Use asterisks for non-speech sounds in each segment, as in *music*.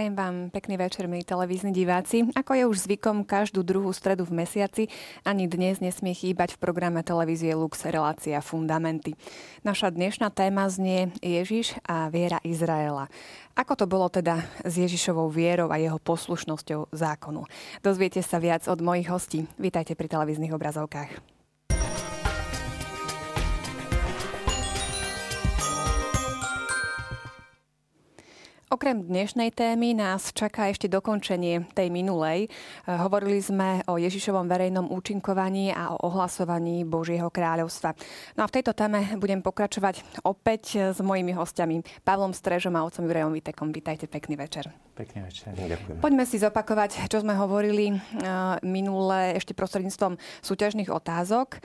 Prajem vám pekný večer, milí televízni diváci. Ako je už zvykom každú druhú stredu v mesiaci, ani dnes nesmie chýbať v programe televízie Lux relácia Fundamenty. Naša dnešná téma znie Ježiš a viera Izraela. Ako to bolo teda s Ježišovou vierou a jeho poslušnosťou zákonu? Dozviete sa viac od mojich hostí. Vítajte pri televíznych obrazovkách. Okrem dnešnej témy nás čaká ešte dokončenie tej minulej. Eh, hovorili sme o Ježišovom verejnom účinkovaní a o ohlasovaní Božieho kráľovstva. No a v tejto téme budem pokračovať opäť s mojimi hostiami Pavlom Strežom a otcom Jurejom Vitekom. Vítajte, pekný večer. Pekný večer. Ďakujem. Poďme si zopakovať, čo sme hovorili eh, minule ešte prostredníctvom súťažných otázok. Eh,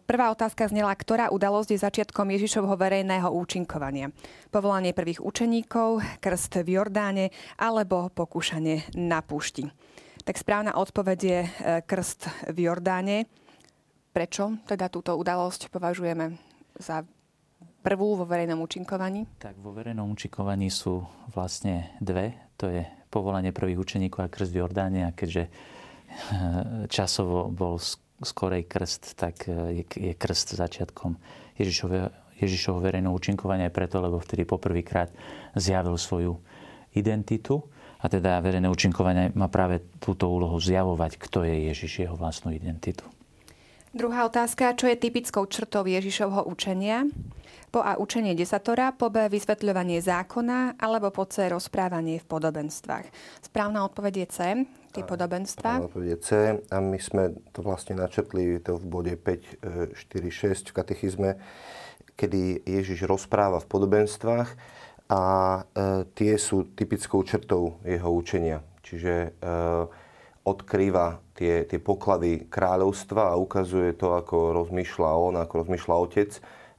prvá otázka znela, ktorá udalosť je začiatkom Ježišovho verejného účinkovania. Povolanie prvých učeníkov, krst v Jordáne alebo pokúšanie na púšti. Tak správna odpoveď je e, krst v Jordáne. Prečo teda túto udalosť považujeme za prvú vo verejnom účinkovaní? Tak vo verejnom účinkovaní sú vlastne dve. To je povolanie prvých učeníkov a krst v Jordáne. A keďže e, časovo bol skorej krst, tak e, je krst začiatkom Ježišového, Ježišovho verejného účinkovania aj preto, lebo vtedy poprvýkrát zjavil svoju identitu. A teda verejné účinkovanie má práve túto úlohu zjavovať, kto je Ježiš, jeho vlastnú identitu. Druhá otázka, čo je typickou črtou Ježišovho učenia? Po A učenie desatora, po B vysvetľovanie zákona, alebo po C rozprávanie v podobenstvách. Správna odpoveď je C, tie podobenstva. Správna odpoveď je C a my sme to vlastne načetli to v bode 5, 4, 6 v katechizme kedy Ježiš rozpráva v podobenstvách a e, tie sú typickou črtou jeho učenia. Čiže e, odkrýva tie, tie poklady kráľovstva a ukazuje to, ako rozmýšľa on, ako rozmýšľa otec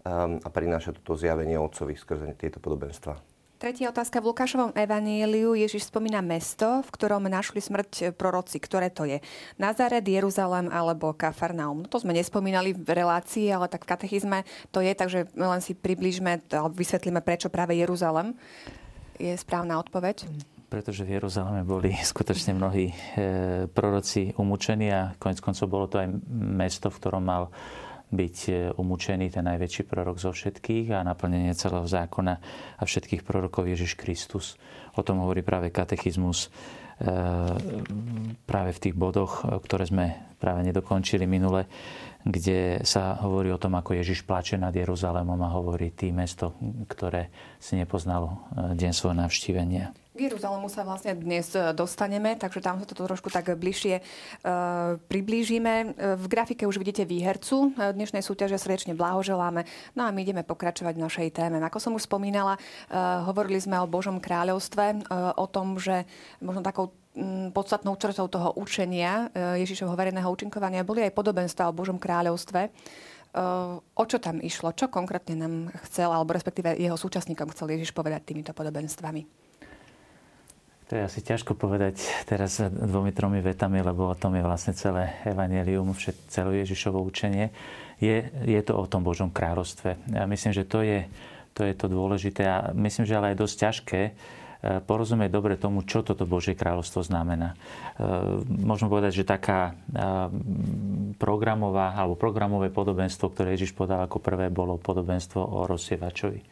a prináša toto zjavenie otcovi skrze tieto podobenstva. Tretia otázka. V Lukášovom evaníliu Ježiš spomína mesto, v ktorom našli smrť proroci. Ktoré to je? Nazaret, Jeruzalem alebo Kafarnaum? No to sme nespomínali v relácii, ale tak v katechizme to je, takže len si približme, alebo vysvetlíme, prečo práve Jeruzalem je správna odpoveď. Pretože v Jeruzaleme boli *laughs* skutočne mnohí e, proroci umúčení a konec koncov bolo to aj mesto, v ktorom mal byť e, umúčený ten najväčší prorok zo všetkých a naplnenie celého zákona a všetkých prorokov Ježiš Kristus. O tom hovorí práve katechizmus e, práve v tých bodoch, e, ktoré sme práve nedokončili minule, kde sa hovorí o tom, ako Ježiš plače nad Jeruzalémom a hovorí tým mesto, ktoré si nepoznalo deň svojho navštívenia. K Jeruzalému sa vlastne dnes e, dostaneme, takže tam sa to trošku tak bližšie uh, priblížime. E, v grafike už vidíte výhercu dnešnej súťaže, srdečne blahoželáme. No a my ideme pokračovať v našej téme. Ako som už spomínala, uh, hovorili sme o Božom kráľovstve, uh, o tom, že možno takou podstatnou črtou toho učenia Ježišovho verejného účinkovania boli aj podobenstva o Božom kráľovstve. O čo tam išlo? Čo konkrétne nám chcel, alebo respektíve jeho súčasníkom chcel Ježiš povedať týmito podobenstvami? To je asi ťažko povedať teraz dvomi, tromi vetami, lebo o tom je vlastne celé evanelium, celé Ježišovo učenie. Je, je to o tom Božom kráľovstve. Ja myslím, že to je, to je to dôležité a myslím, že ale aj dosť ťažké e, porozumieť dobre tomu, čo toto Božie kráľovstvo znamená. E, môžeme povedať, že taká e, programová alebo programové podobenstvo, ktoré Ježiš podal ako prvé, bolo podobenstvo o rozsievačovi.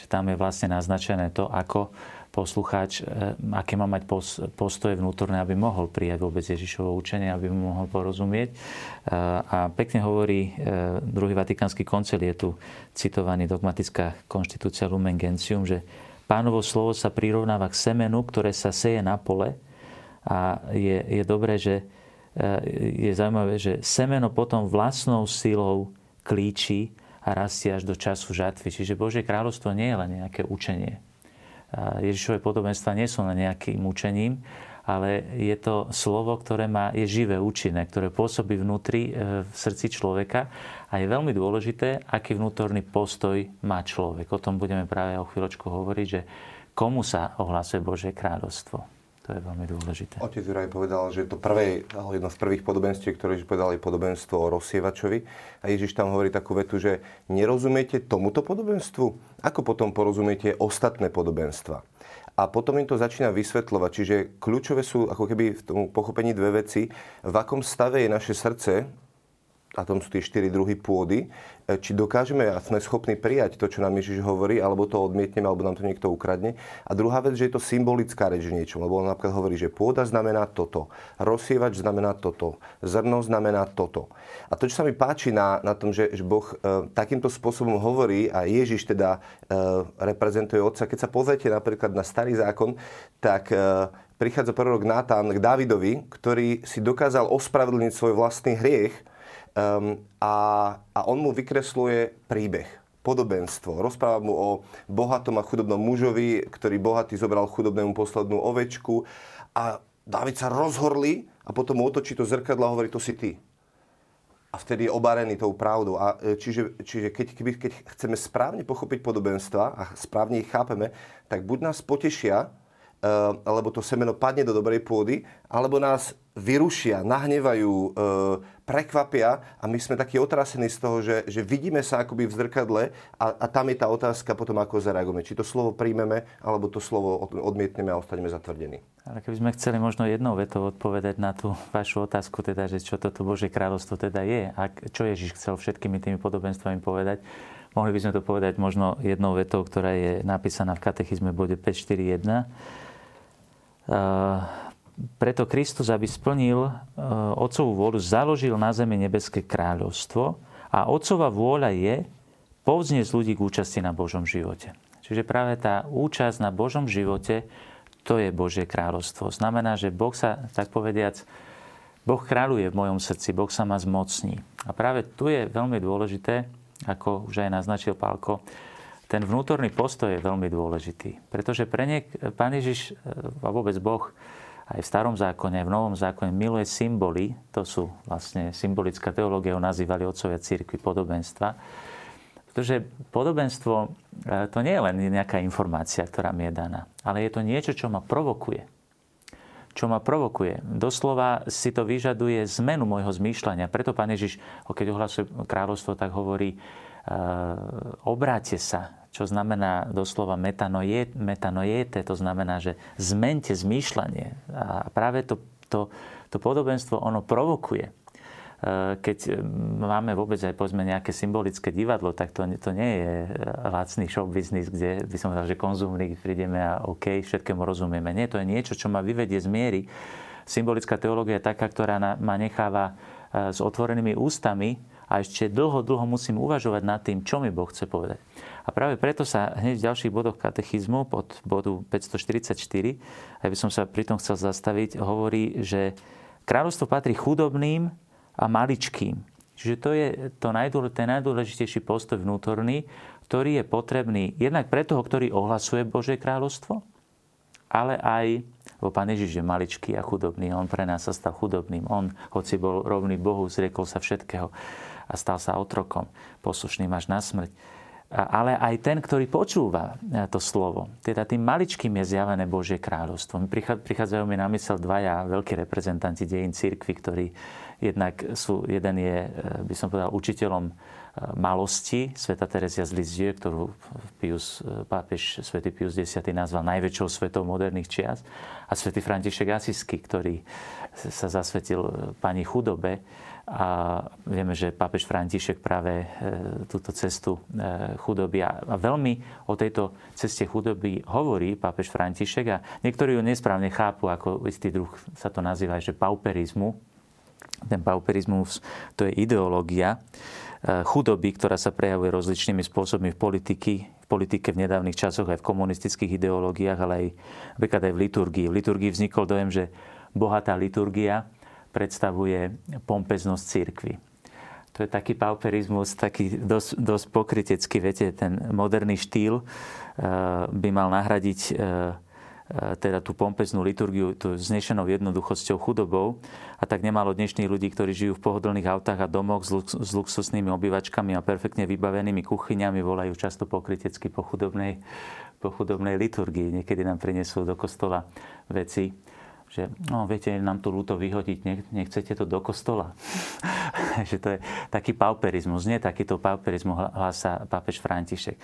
Že tam je vlastne naznačené to, ako poslucháč, eh, aké má mať postoje vnútorné, aby mohol prijať vôbec Ježišovo učenie, aby mu mohol porozumieť. Eh, a pekne hovorí eh, druhý Vatikánsky koncil, je tu citovaný dogmatická konštitúcia Lumen Gentium, že pánovo slovo sa prirovnáva k semenu, ktoré sa seje na pole a je, je dobré, že je zaujímavé, že semeno potom vlastnou silou klíči a rastie až do času žatvy. Čiže Božie kráľovstvo nie je len nejaké učenie. Ježišové podobenstva nie sú len nejakým učením, ale je to slovo, ktoré má, je živé, účinné, ktoré pôsobí vnútri e, v srdci človeka a je veľmi dôležité, aký vnútorný postoj má človek. O tom budeme práve o chvíľočku hovoriť, že komu sa ohlasuje Božie kráľovstvo. To je veľmi dôležité. Otec Juraj povedal, že to prvé, jedno z prvých podobenstiev, ktoré Ježiš povedal, je podobenstvo o rozsievačovi. A Ježiš tam hovorí takú vetu, že nerozumiete tomuto podobenstvu? Ako potom porozumiete ostatné podobenstva? a potom im to začína vysvetľovať. Čiže kľúčové sú ako keby v tom pochopení dve veci. V akom stave je naše srdce, a tom sú tie štyri druhy pôdy, e, či dokážeme a sme schopní prijať to, čo nám Ježiš hovorí, alebo to odmietneme, alebo nám to niekto ukradne. A druhá vec, že je to symbolická reč niečo, lebo on napríklad hovorí, že pôda znamená toto, rozsievač znamená toto, zrno znamená toto. A to, čo sa mi páči na, na tom, že, že Boh e, takýmto spôsobom hovorí a Ježiš teda e, reprezentuje Otca, keď sa pozrite napríklad na Starý zákon, tak e, prichádza prorok Nátán k Dávidovi, ktorý si dokázal ospravedlniť svoj vlastný hriech, Um, a, a on mu vykresluje príbeh, podobenstvo. Rozpráva mu o bohatom a chudobnom mužovi, ktorý bohatý zobral chudobnému poslednú ovečku. A David sa rozhorli a potom mu otočí to zrkadlo a hovorí, to si ty. A vtedy je obarený tou pravdou. A e, čiže, čiže keď, keď, chceme správne pochopiť podobenstva a správne ich chápeme, tak buď nás potešia, alebo to semeno padne do dobrej pôdy, alebo nás vyrušia, nahnevajú, prekvapia a my sme takí otrasení z toho, že, že vidíme sa akoby v zrkadle a, a tam je tá otázka potom, ako zareagujeme. Či to slovo príjmeme, alebo to slovo odmietneme a ostaneme zatvrdení. Ale keby sme chceli možno jednou vetou odpovedať na tú vašu otázku, teda, že čo toto Božie kráľovstvo teda je a čo Ježiš chcel všetkými tými podobenstvami povedať, mohli by sme to povedať možno jednou vetou, ktorá je napísaná v katechizme bode 541 preto Kristus, aby splnil e, Otcovú vôľu, založil na zemi nebeské kráľovstvo a Otcova vôľa je povzniesť ľudí k účasti na Božom živote. Čiže práve tá účasť na Božom živote, to je Božie kráľovstvo. Znamená, že Boh sa, tak povediac, Boh kráľuje v mojom srdci, Boh sa ma zmocní. A práve tu je veľmi dôležité, ako už aj naznačil Pálko, ten vnútorný postoj je veľmi dôležitý. Pretože pre niek- Pán Ježiš e, a vôbec Boh aj v starom zákone, aj v novom zákone miluje symboly, to sú vlastne symbolická teológia, ho nazývali otcovia církvy podobenstva. Pretože podobenstvo e, to nie je len nejaká informácia, ktorá mi je daná, ale je to niečo, čo ma provokuje. Čo ma provokuje. Doslova si to vyžaduje zmenu môjho zmýšľania. Preto Pán Ježiš, keď ohlasuje kráľovstvo, tak hovorí, Eh, obráte sa, čo znamená doslova metanojete, to znamená, že zmente zmýšľanie. A práve to, to, to podobenstvo, ono provokuje. Eh, keď máme vôbec aj povedzme nejaké symbolické divadlo, tak to, to nie je lacný show business, kde by som povedal, že konzumník prídeme a OK, všetkému rozumieme. Nie, to je niečo, čo ma vyvedie z miery. Symbolická teológia je taká, ktorá ma necháva s otvorenými ústami a ešte dlho, dlho musím uvažovať nad tým, čo mi Boh chce povedať. A práve preto sa hneď v ďalších bodoch katechizmu pod bodu 544, aj by som sa pri tom chcel zastaviť, hovorí, že kráľovstvo patrí chudobným a maličkým. Čiže to je to najdôle, najdôležitejší postoj vnútorný, ktorý je potrebný jednak pre toho, ktorý ohlasuje Božie kráľovstvo, ale aj, lebo Pán Ježiš je maličký a chudobný, On pre nás sa stal chudobným. On, hoci bol rovný Bohu, zriekol sa všetkého a stal sa otrokom, poslušným až na smrť. Ale aj ten, ktorý počúva e, to slovo, teda tým maličkým je zjavené Božie kráľovstvo. Prichádzajú mi na mysel dvaja veľkí reprezentanti dejín církvy, ktorí jednak sú, jeden je, e, by som povedal, učiteľom e, malosti, sveta Terezia z Lizie, ktorú Pius, pápež svätý Pius X nazval najväčšou svetou moderných čias, a svätý František Asisky, ktorý sa zasvetil pani chudobe a vieme, že pápež František práve e, túto cestu e, chudoby a veľmi o tejto ceste chudoby hovorí pápež František a niektorí ju nesprávne chápu, ako istý druh sa to nazýva, že pauperizmu. Ten pauperizmus to je ideológia e, chudoby, ktorá sa prejavuje rozličnými spôsobmi v politiky, v politike v nedávnych časoch aj v komunistických ideológiách, ale aj, napríklad aj v liturgii. V liturgii vznikol dojem, že bohatá liturgia predstavuje pompeznosť církvy. To je taký pauperizmus, taký dosť, dosť pokrytecký, viete, ten moderný štýl eh, by mal nahradiť eh, eh, teda tú pompeznú liturgiu tú znešenou jednoduchosťou, chudobou. A tak nemalo dnešných ľudí, ktorí žijú v pohodlných autách a domoch s, lux, s luxusnými obývačkami a perfektne vybavenými kuchyňami, volajú často pokrytecky po chudobnej, po chudobnej liturgii. Niekedy nám prinesú do kostola veci, že no viete, nám to ľúto vyhodiť, nechcete to do kostola. *laughs* že to je taký pauperizmus, nie takýto pauperizmus hlása pápež František.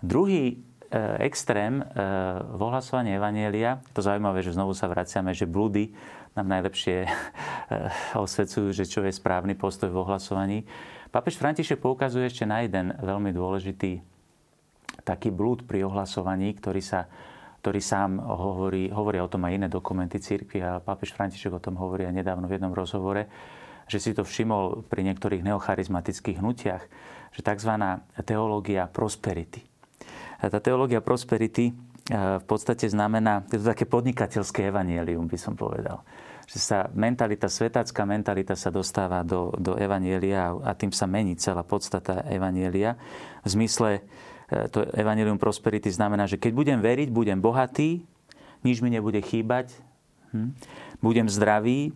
Druhý extrém v ohlasovaní Evanielia, to zaujímavé, že znovu sa vraciame, že blúdy nám najlepšie *laughs* osvedcujú, že čo je správny postoj v ohlasovaní. Pápež František poukazuje ešte na jeden veľmi dôležitý taký blúd pri ohlasovaní, ktorý, sa, ktorý sám hovorí, hovorí o tom aj iné dokumenty církvy a pápež František o tom hovorí aj nedávno v jednom rozhovore, že si to všimol pri niektorých neocharizmatických hnutiach, že tzv. teológia prosperity. A tá teológia prosperity v podstate znamená, je to také podnikateľské evanielium, by som povedal že sa mentalita, svetácká mentalita sa dostáva do, do Evanielia a tým sa mení celá podstata Evanielia. V zmysle, e, to Evangelium Prosperity znamená, že keď budem veriť, budem bohatý, nič mi nebude chýbať, hm? budem zdravý,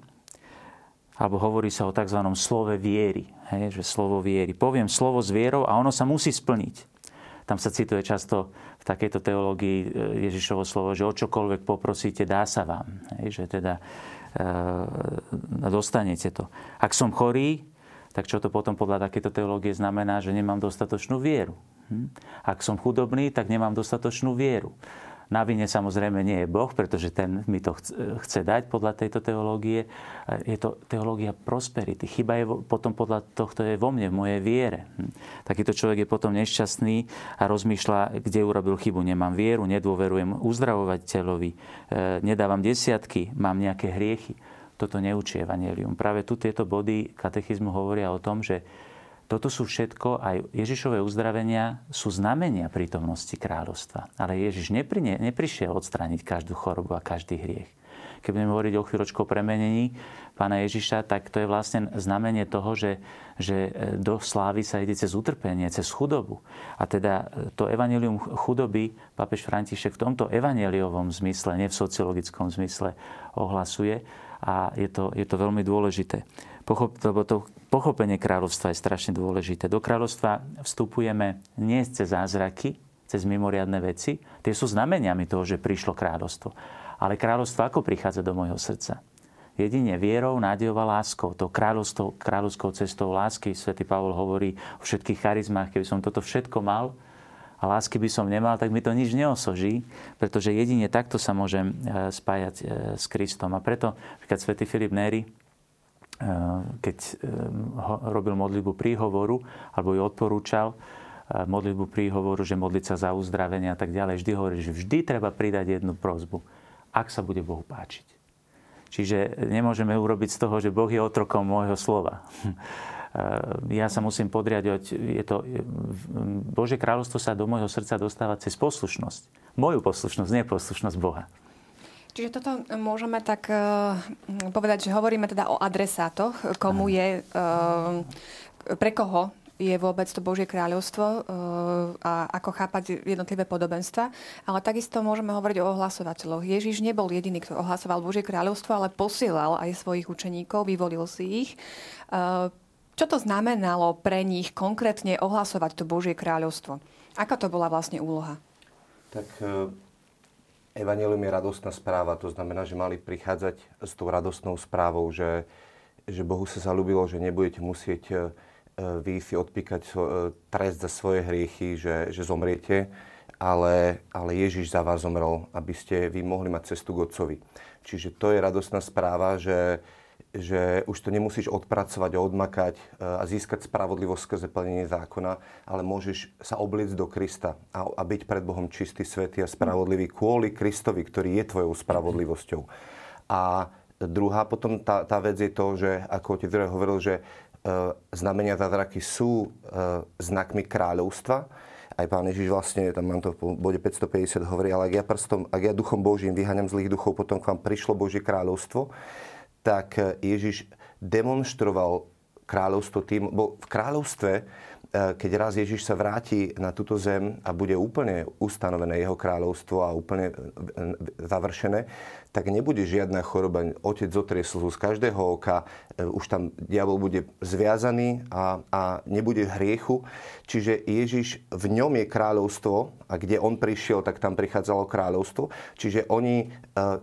alebo hovorí sa o tzv. slove viery, hej, že slovo viery. Poviem slovo s vierou a ono sa musí splniť. Tam sa cituje často v takejto teológii e, Ježišovo slovo, že o čokoľvek poprosíte, dá sa vám. Hej, že teda E, dostanete to. Ak som chorý, tak čo to potom podľa takéto teológie znamená, že nemám dostatočnú vieru. Hm? Ak som chudobný, tak nemám dostatočnú vieru. Na vine samozrejme nie je Boh, pretože ten mi to chce dať podľa tejto teológie. Je to teológia prosperity. Chyba je potom podľa tohto je vo mne, v mojej viere. Hm. Takýto človek je potom nešťastný a rozmýšľa, kde urobil chybu. Nemám vieru, nedôverujem uzdravovateľovi, e, nedávam desiatky, mám nejaké hriechy. Toto neučí Evangelium. Práve tu tieto body katechizmu hovoria o tom, že toto sú všetko, aj Ježišové uzdravenia sú znamenia prítomnosti kráľovstva. Ale Ježiš nepri, neprišiel odstrániť každú chorobu a každý hriech. Keď budeme hovoriť o chvíľočku o premenení pána Ježiša, tak to je vlastne znamenie toho, že, že do slávy sa ide cez utrpenie, cez chudobu. A teda to evanelium chudoby pápež František v tomto evaneliovom zmysle, nie v sociologickom zmysle, ohlasuje a je to, je to veľmi dôležité. Pochop, lebo to pochopenie kráľovstva je strašne dôležité. Do kráľovstva vstupujeme nie cez zázraky, cez mimoriadne veci. Tie sú znameniami toho, že prišlo kráľovstvo. Ale kráľovstvo ako prichádza do môjho srdca? Jedine vierou, nádejou a láskou. To kráľovstvo, kráľovskou cestou lásky. Svetý Pavol hovorí o všetkých charizmách. Keby som toto všetko mal a lásky by som nemal, tak mi to nič neosoží, pretože jedine takto sa môžem e, spájať e, s Kristom. A preto, napríklad Svetý Filip Neri, Eh, keď eh, robil modlitbu príhovoru, alebo ju odporúčal, eh, modlitbu príhovoru, že modliť sa za uzdravenie a tak ďalej, vždy hovorí, že vždy treba pridať jednu prozbu, ak sa bude Bohu páčiť. Čiže nemôžeme urobiť z toho, že Boh je otrokom môjho slova. *laughs* Ja sa musím podriadať, je to, Bože kráľovstvo sa do môjho srdca dostáva cez poslušnosť. Moju poslušnosť, nie poslušnosť Boha. Čiže toto môžeme tak uh, povedať, že hovoríme teda o adresátoch, komu je, uh, pre koho je vôbec to Božie kráľovstvo uh, a ako chápať jednotlivé podobenstva. Ale takisto môžeme hovoriť o ohlasovateľoch. Ježiš nebol jediný, kto ohlasoval Božie kráľovstvo, ale posielal aj svojich učeníkov, vyvolil si ich. Uh, čo to znamenalo pre nich konkrétne ohlasovať to Božie kráľovstvo? Aká to bola vlastne úloha? Tak Evangelium je radostná správa, to znamená, že mali prichádzať s tou radostnou správou, že, že Bohu sa zalúbilo, že nebudete musieť e, vy si odpíkať e, trest za svoje hriechy, že, že zomriete, ale, ale Ježiš za vás zomrel, aby ste vy mohli mať cestu k Otcovi. Čiže to je radostná správa, že, že už to nemusíš odpracovať odmakať e, a získať spravodlivosť skrze plnenie zákona, ale môžeš sa obliecť do Krista a, a byť pred Bohom čistý, svetý a spravodlivý kvôli Kristovi, ktorý je tvojou spravodlivosťou. A druhá potom tá, tá vec je to, že ako otec hovoril, že e, znamenia zázraky sú e, znakmi kráľovstva. Aj pán Ježiš vlastne, tam mám to v bode 550 hovorí, ale ak ja, prstom, ak ja duchom Božím vyháňam zlých duchov, potom k vám prišlo Božie kráľovstvo tak Ježiš demonstroval kráľovstvo tým, bo v kráľovstve, e, keď raz Ježiš sa vráti na túto zem a bude úplne ustanovené jeho kráľovstvo a úplne e, završené, tak nebude žiadna choroba. Otec zotrie slzu z každého oka, e, už tam diabol bude zviazaný a, a nebude hriechu. Čiže Ježiš, v ňom je kráľovstvo a kde on prišiel, tak tam prichádzalo kráľovstvo. Čiže oni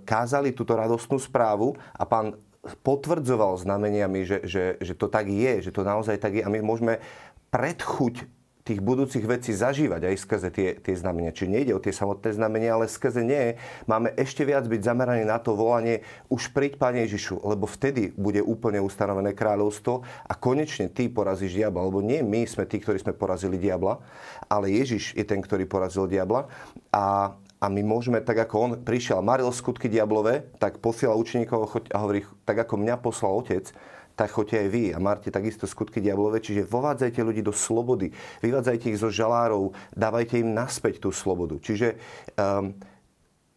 kázali túto radostnú správu a pán potvrdzoval znameniami, že, že, že to tak je, že to naozaj tak je. A my môžeme predchuť tých budúcich vecí zažívať aj skrze tie, tie znamenia. Čiže nejde o tie samotné znamenia, ale skrze nie máme ešte viac byť zameraní na to volanie už príď Pane Ježišu, lebo vtedy bude úplne ustanovené kráľovstvo a konečne ty porazíš diabla. Lebo nie my sme tí, ktorí sme porazili diabla, ale Ježiš je ten, ktorý porazil diabla. A, a my môžeme, tak ako on prišiel a maril skutky diablové, tak posiela učeníkov a hovorí, tak ako mňa poslal otec, tak choďte aj vy a máte takisto skutky diablové, čiže vovádzajte ľudí do slobody, vyvádzajte ich zo žalárov, dávajte im naspäť tú slobodu. Čiže um,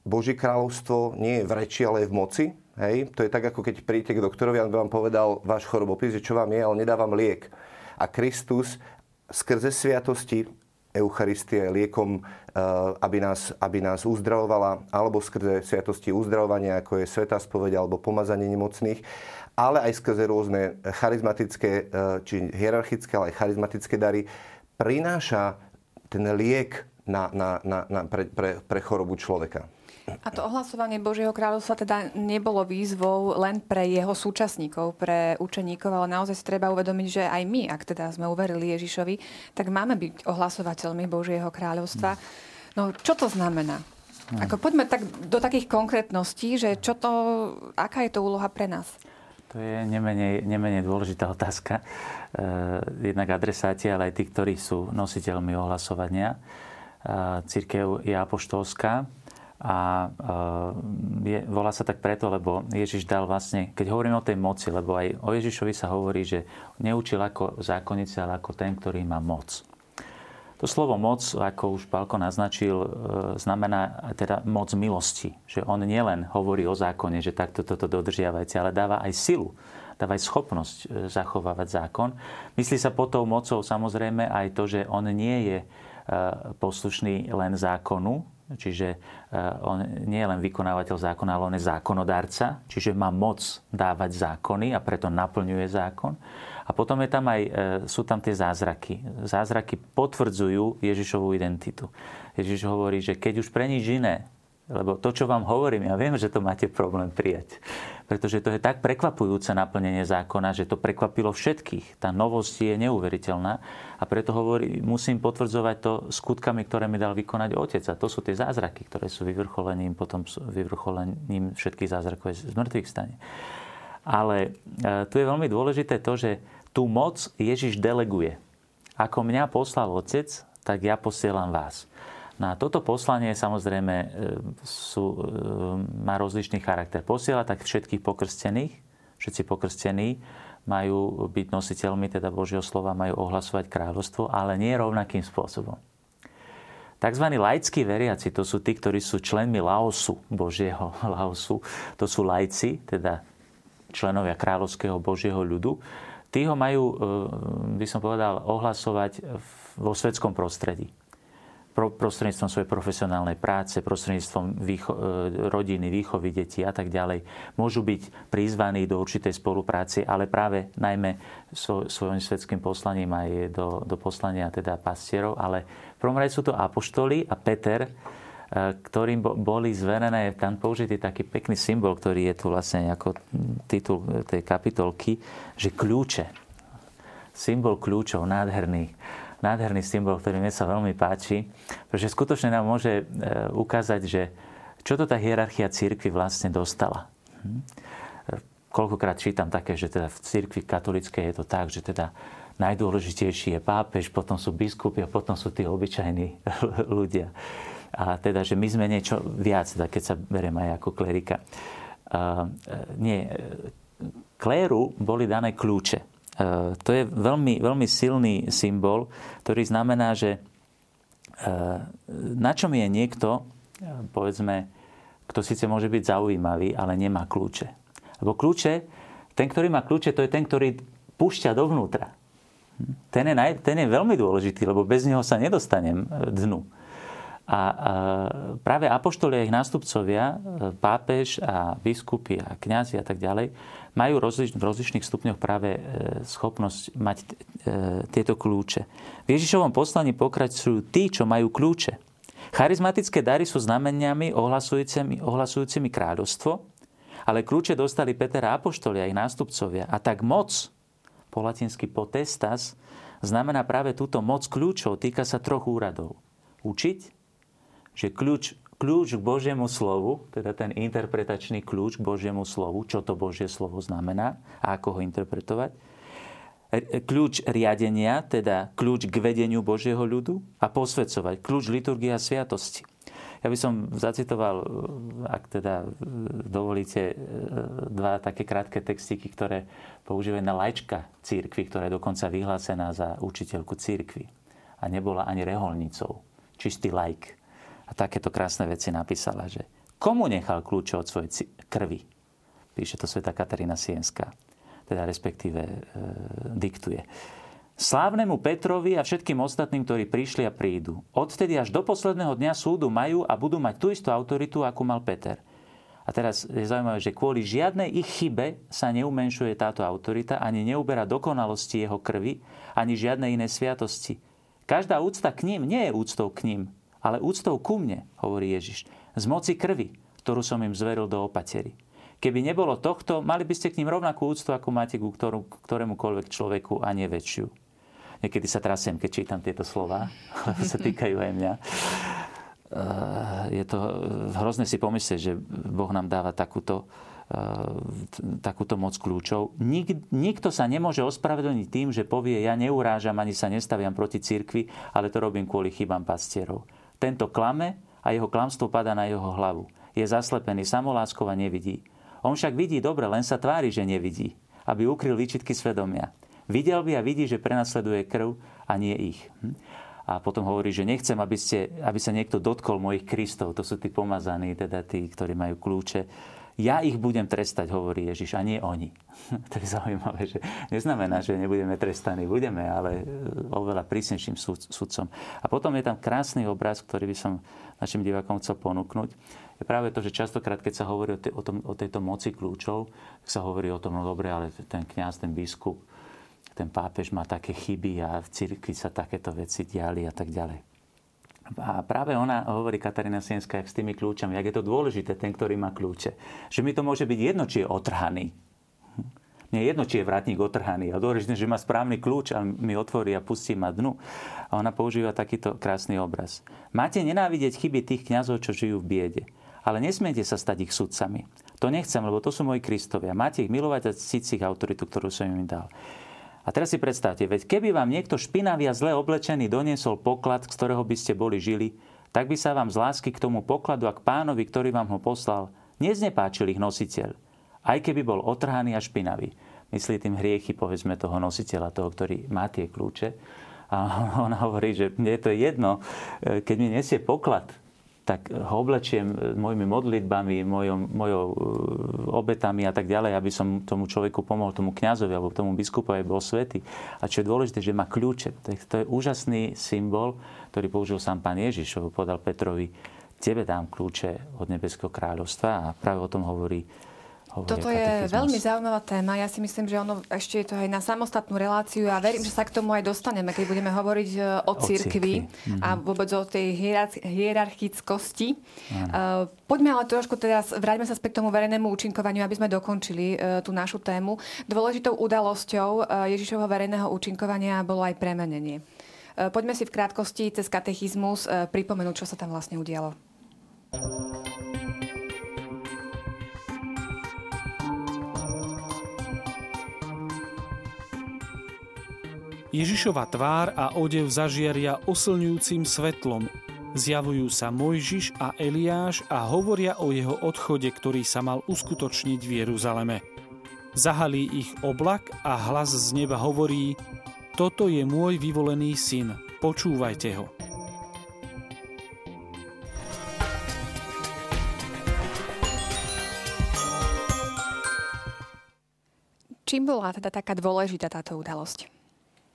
Božie kráľovstvo nie je v reči, ale je v moci. Hej? To je tak, ako keď príjete k doktorovi on vám povedal váš chorobopis, že čo vám je, ale nedávam liek. A Kristus skrze sviatosti Eucharistie liekom, eh, aby nás, aby nás uzdravovala, alebo skrze sviatosti uzdravovania, ako je Svetá spoveď alebo pomazanie nemocných, ale aj skrze rôzne charizmatické, e, či hierarchické, ale aj charizmatické dary, prináša ten liek na, na, na, na, pre, pre, pre chorobu človeka. A to ohlasovanie Božieho kráľovstva teda nebolo výzvou len pre jeho súčasníkov, pre učeníkov, ale naozaj si treba uvedomiť, že aj my, ak teda sme uverili Ježišovi, tak máme byť ohlasovateľmi Božieho kráľovstva. No čo to znamená? Ako poďme tak do takých konkrétností, že čo to, aká je to úloha pre nás? To je nemenej, nemenej dôležitá otázka. E, jednak adresáti, ale aj tí, ktorí sú nositeľmi ohlasovania. E, církev je apoštolská a e, je, volá sa tak preto, lebo Ježiš dal vlastne, keď hovoríme o tej moci, lebo aj o Ježišovi sa hovorí, že neučil ako zákonnice, ale ako ten, ktorý má moc. To slovo moc, ako už Pálko naznačil, e, znamená teda moc milosti. Že on nielen hovorí o zákone, že takto toto dodržiavajte, ale dáva aj silu, dáva aj schopnosť e, zachovávať zákon. Myslí sa pod tou mocou samozrejme aj to, že on nie je poslušný len zákonu, čiže on nie je len vykonávateľ zákona, ale on je zákonodárca, čiže má moc dávať zákony a preto naplňuje zákon a potom je tam aj, e, sú tam tie zázraky. Zázraky potvrdzujú Ježišovú identitu. Ježiš hovorí, že keď už pre nič iné, lebo to, čo vám hovorím, ja viem, že to máte problém prijať. Pretože to je tak prekvapujúce naplnenie zákona, že to prekvapilo všetkých. Tá novosť je neuveriteľná a preto hovorí, musím potvrdzovať to skutkami, ktoré mi dal vykonať Otec. A to sú tie zázraky, ktoré sú vyvrcholením, potom vyvrcholením všetkých zázrakov z mŕtvych stane. Ale e, tu je veľmi dôležité to, že tú moc Ježiš deleguje. Ako mňa poslal Otec, tak ja posielam vás. Na toto poslanie samozrejme e, sú, e, má rozličný charakter. Posiela tak všetkých pokrstených, všetci pokrstení majú byť nositeľmi teda Božieho slova, majú ohlasovať kráľovstvo, ale nie rovnakým spôsobom. Takzvaní laickí veriaci, to sú tí, ktorí sú členmi Laosu, Božieho *laughs* Laosu, to sú lajci, teda členovia kráľovského Božieho ľudu, tí ho majú, e, by som povedal, ohlasovať vo svetskom prostredí. Prostredníctvom svojej profesionálnej práce, prostredníctvom výcho- e, rodiny, výchovy detí a tak ďalej. Môžu byť prizvaní do určitej spolupráce, ale práve najmä svojim svetským poslaním aj do, do poslania teda pastierov. Ale v prvom rade sú to apoštoli a Peter, ktorým boli zverené, tam použitý taký pekný symbol, ktorý je tu vlastne ako titul tej kapitolky, že kľúče. Symbol kľúčov, nádherný. Nádherný symbol, ktorý mne sa veľmi páči, pretože skutočne nám môže e, ukázať, že čo to tá hierarchia církvy vlastne dostala. Hm? Koľkokrát čítam také, že teda v církvi katolíckej je to tak, že teda najdôležitejší je pápež, potom sú biskupy a potom sú tí obyčajní *laughs* ľudia a teda, že my sme niečo viac, teda keď sa beriem aj ako klerika. Uh, nie, kléru boli dané kľúče. Uh, to je veľmi, veľmi silný symbol, ktorý znamená, že uh, na čom je niekto, povedzme, kto síce môže byť zaujímavý, ale nemá kľúče. Lebo kľúče, ten, ktorý má kľúče, to je ten, ktorý púšťa dovnútra. Ten je, naj, ten je veľmi dôležitý, lebo bez neho sa nedostanem dnu. A práve apoštoli a ich nástupcovia, e, pápež a biskupy a kňazi a tak ďalej, majú v rozličných stupňoch práve e, schopnosť mať e, tieto kľúče. V Ježišovom poslaní pokračujú tí, čo majú kľúče. Charizmatické dary sú znameniami ohlasujúcimi, ohlasujúcimi kráľovstvo, ale kľúče dostali Peter a Apoštoli a ich nástupcovia. A tak moc, po latinsky potestas, znamená práve túto moc kľúčov, týka sa troch úradov. Učiť, že kľúč, kľúč k Božiemu slovu, teda ten interpretačný kľúč k Božiemu slovu, čo to Božie slovo znamená a ako ho interpretovať. Kľúč riadenia, teda kľúč k vedeniu Božieho ľudu a posvedcovať. Kľúč liturgia sviatosti. Ja by som zacitoval, ak teda dovolíte, dva také krátke textiky, ktoré používajú na lajčka církvy, ktorá je dokonca vyhlásená za učiteľku církvy. A nebola ani reholnicou. Čistý lajk. A takéto krásne veci napísala, že komu nechal kľúče od svojej krvi? Píše to sveta Katarína Sienská. Teda respektíve e, diktuje. Slávnemu Petrovi a všetkým ostatným, ktorí prišli a prídu. Odtedy až do posledného dňa súdu majú a budú mať tú istú autoritu, ako mal Peter. A teraz je zaujímavé, že kvôli žiadnej ich chybe sa neumenšuje táto autorita, ani neuberá dokonalosti jeho krvi, ani žiadne iné sviatosti. Každá úcta k ním nie je úctou k ním, ale úctou ku mne, hovorí Ježiš, z moci krvi, ktorú som im zveril do opatery. Keby nebolo tohto, mali by ste k ním rovnakú úctu, ako máte ku ktorémukoľvek človeku a nie väčšiu. Niekedy sa trasiem, keď čítam tieto slova, *laughs* lebo sa týkajú aj mňa. Eh, je to hrozné si pomyslieť, že Boh nám dáva takúto, eh, takúto moc kľúčov. Nik, nikto sa nemôže ospravedlniť tým, že povie, ja neurážam ani sa nestaviam proti cirkvi, ale to robím kvôli chybám pastierov. Tento klame a jeho klamstvo pada na jeho hlavu. Je zaslepený samoláskou a nevidí. On však vidí dobre, len sa tvári, že nevidí, aby ukryl výčitky svedomia. Videl by a vidí, že prenasleduje krv a nie ich. Hm? A potom hovorí, že nechcem, aby, ste, aby sa niekto dotkol mojich Kristov. To sú tí pomazaní, teda tí, ktorí majú kľúče. Ja ich budem trestať, hovorí Ježiš, a nie oni. *laughs* to je zaujímavé, že neznamená, že nebudeme trestaní. Budeme, ale e, oveľa prísnejším sudcom. A potom je tam krásny obraz, ktorý by som našim divákom chcel ponúknuť. Je práve to, že častokrát, keď sa hovorí o, te, o, tom, o tejto moci kľúčov, sa hovorí o tom, no dobre, ale ten kňaz, ten biskup, ten pápež má také chyby a v cirkvi sa takéto veci diali a tak ďalej. A práve ona hovorí, Katarína Sienská, s tými kľúčami, jak je to dôležité, ten, ktorý má kľúče. Že mi to môže byť jedno, či je otrhaný. Mne je jedno, či je vrátnik otrhaný. A dôležité, že má správny kľúč a mi otvorí a pustí ma dnu. A ona používa takýto krásny obraz. Máte nenávidieť chyby tých kňazov, čo žijú v biede. Ale nesmiete sa stať ich sudcami. To nechcem, lebo to sú moji kristovia. Máte ich milovať a cítiť ich autoritu, ktorú som im dal. A teraz si predstavte, veď keby vám niekto špinavý a zle oblečený doniesol poklad, z ktorého by ste boli žili, tak by sa vám z lásky k tomu pokladu a k pánovi, ktorý vám ho poslal, neznepáčil ich nositeľ, aj keby bol otrhaný a špinavý. Myslí tým hriechy, povedzme, toho nositeľa, toho, ktorý má tie kľúče. A *laughs* on hovorí, že mne to je jedno, keď mi nesie poklad, tak ho oblečiem e, mojimi modlitbami, mojou, mojou e, obetami a tak ďalej, aby som tomu človeku pomohol, tomu kňazovi alebo tomu biskupovi bol svety. A čo je dôležité, že má kľúče. Je, to je úžasný symbol, ktorý použil sám pán Ježiš, podal Petrovi, tebe dám kľúče od Nebeského kráľovstva a práve o tom hovorí toto je veľmi zaujímavá téma. Ja si myslím, že ono ešte je to aj na samostatnú reláciu a verím, že sa k tomu aj dostaneme, keď budeme hovoriť e, o, o cirkvi a mhm. vôbec o tej hierarchickosti. Uh, poďme ale trošku teraz, vráťme sa späť k tomu verejnému účinkovaniu, aby sme dokončili uh, tú našu tému. Dôležitou udalosťou Ježišovho verejného účinkovania bolo aj premenenie. Poďme si v krátkosti cez katechizmus pripomenúť, čo sa tam vlastne udialo. Ježišova tvár a odev zažiaria oslňujúcim svetlom. Zjavujú sa Mojžiš a Eliáš a hovoria o jeho odchode, ktorý sa mal uskutočniť v Jeruzaleme. Zahalí ich oblak a hlas z neba hovorí Toto je môj vyvolený syn, počúvajte ho. Čím bola teda taká dôležitá táto udalosť?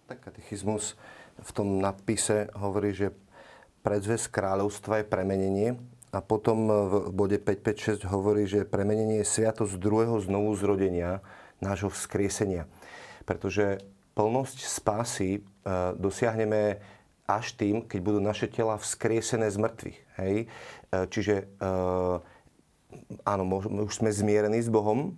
Tak katechizmus v tom nadpise hovorí, že predzvesť kráľovstva je premenenie a potom v bode 556 hovorí, že premenenie je sviatosť druhého znovu zrodenia nášho vzkriesenia. Pretože plnosť spásy e, dosiahneme až tým, keď budú naše tela vzkriesené z mŕtvych. Hej? E, čiže e, áno, už sme zmierení s Bohom,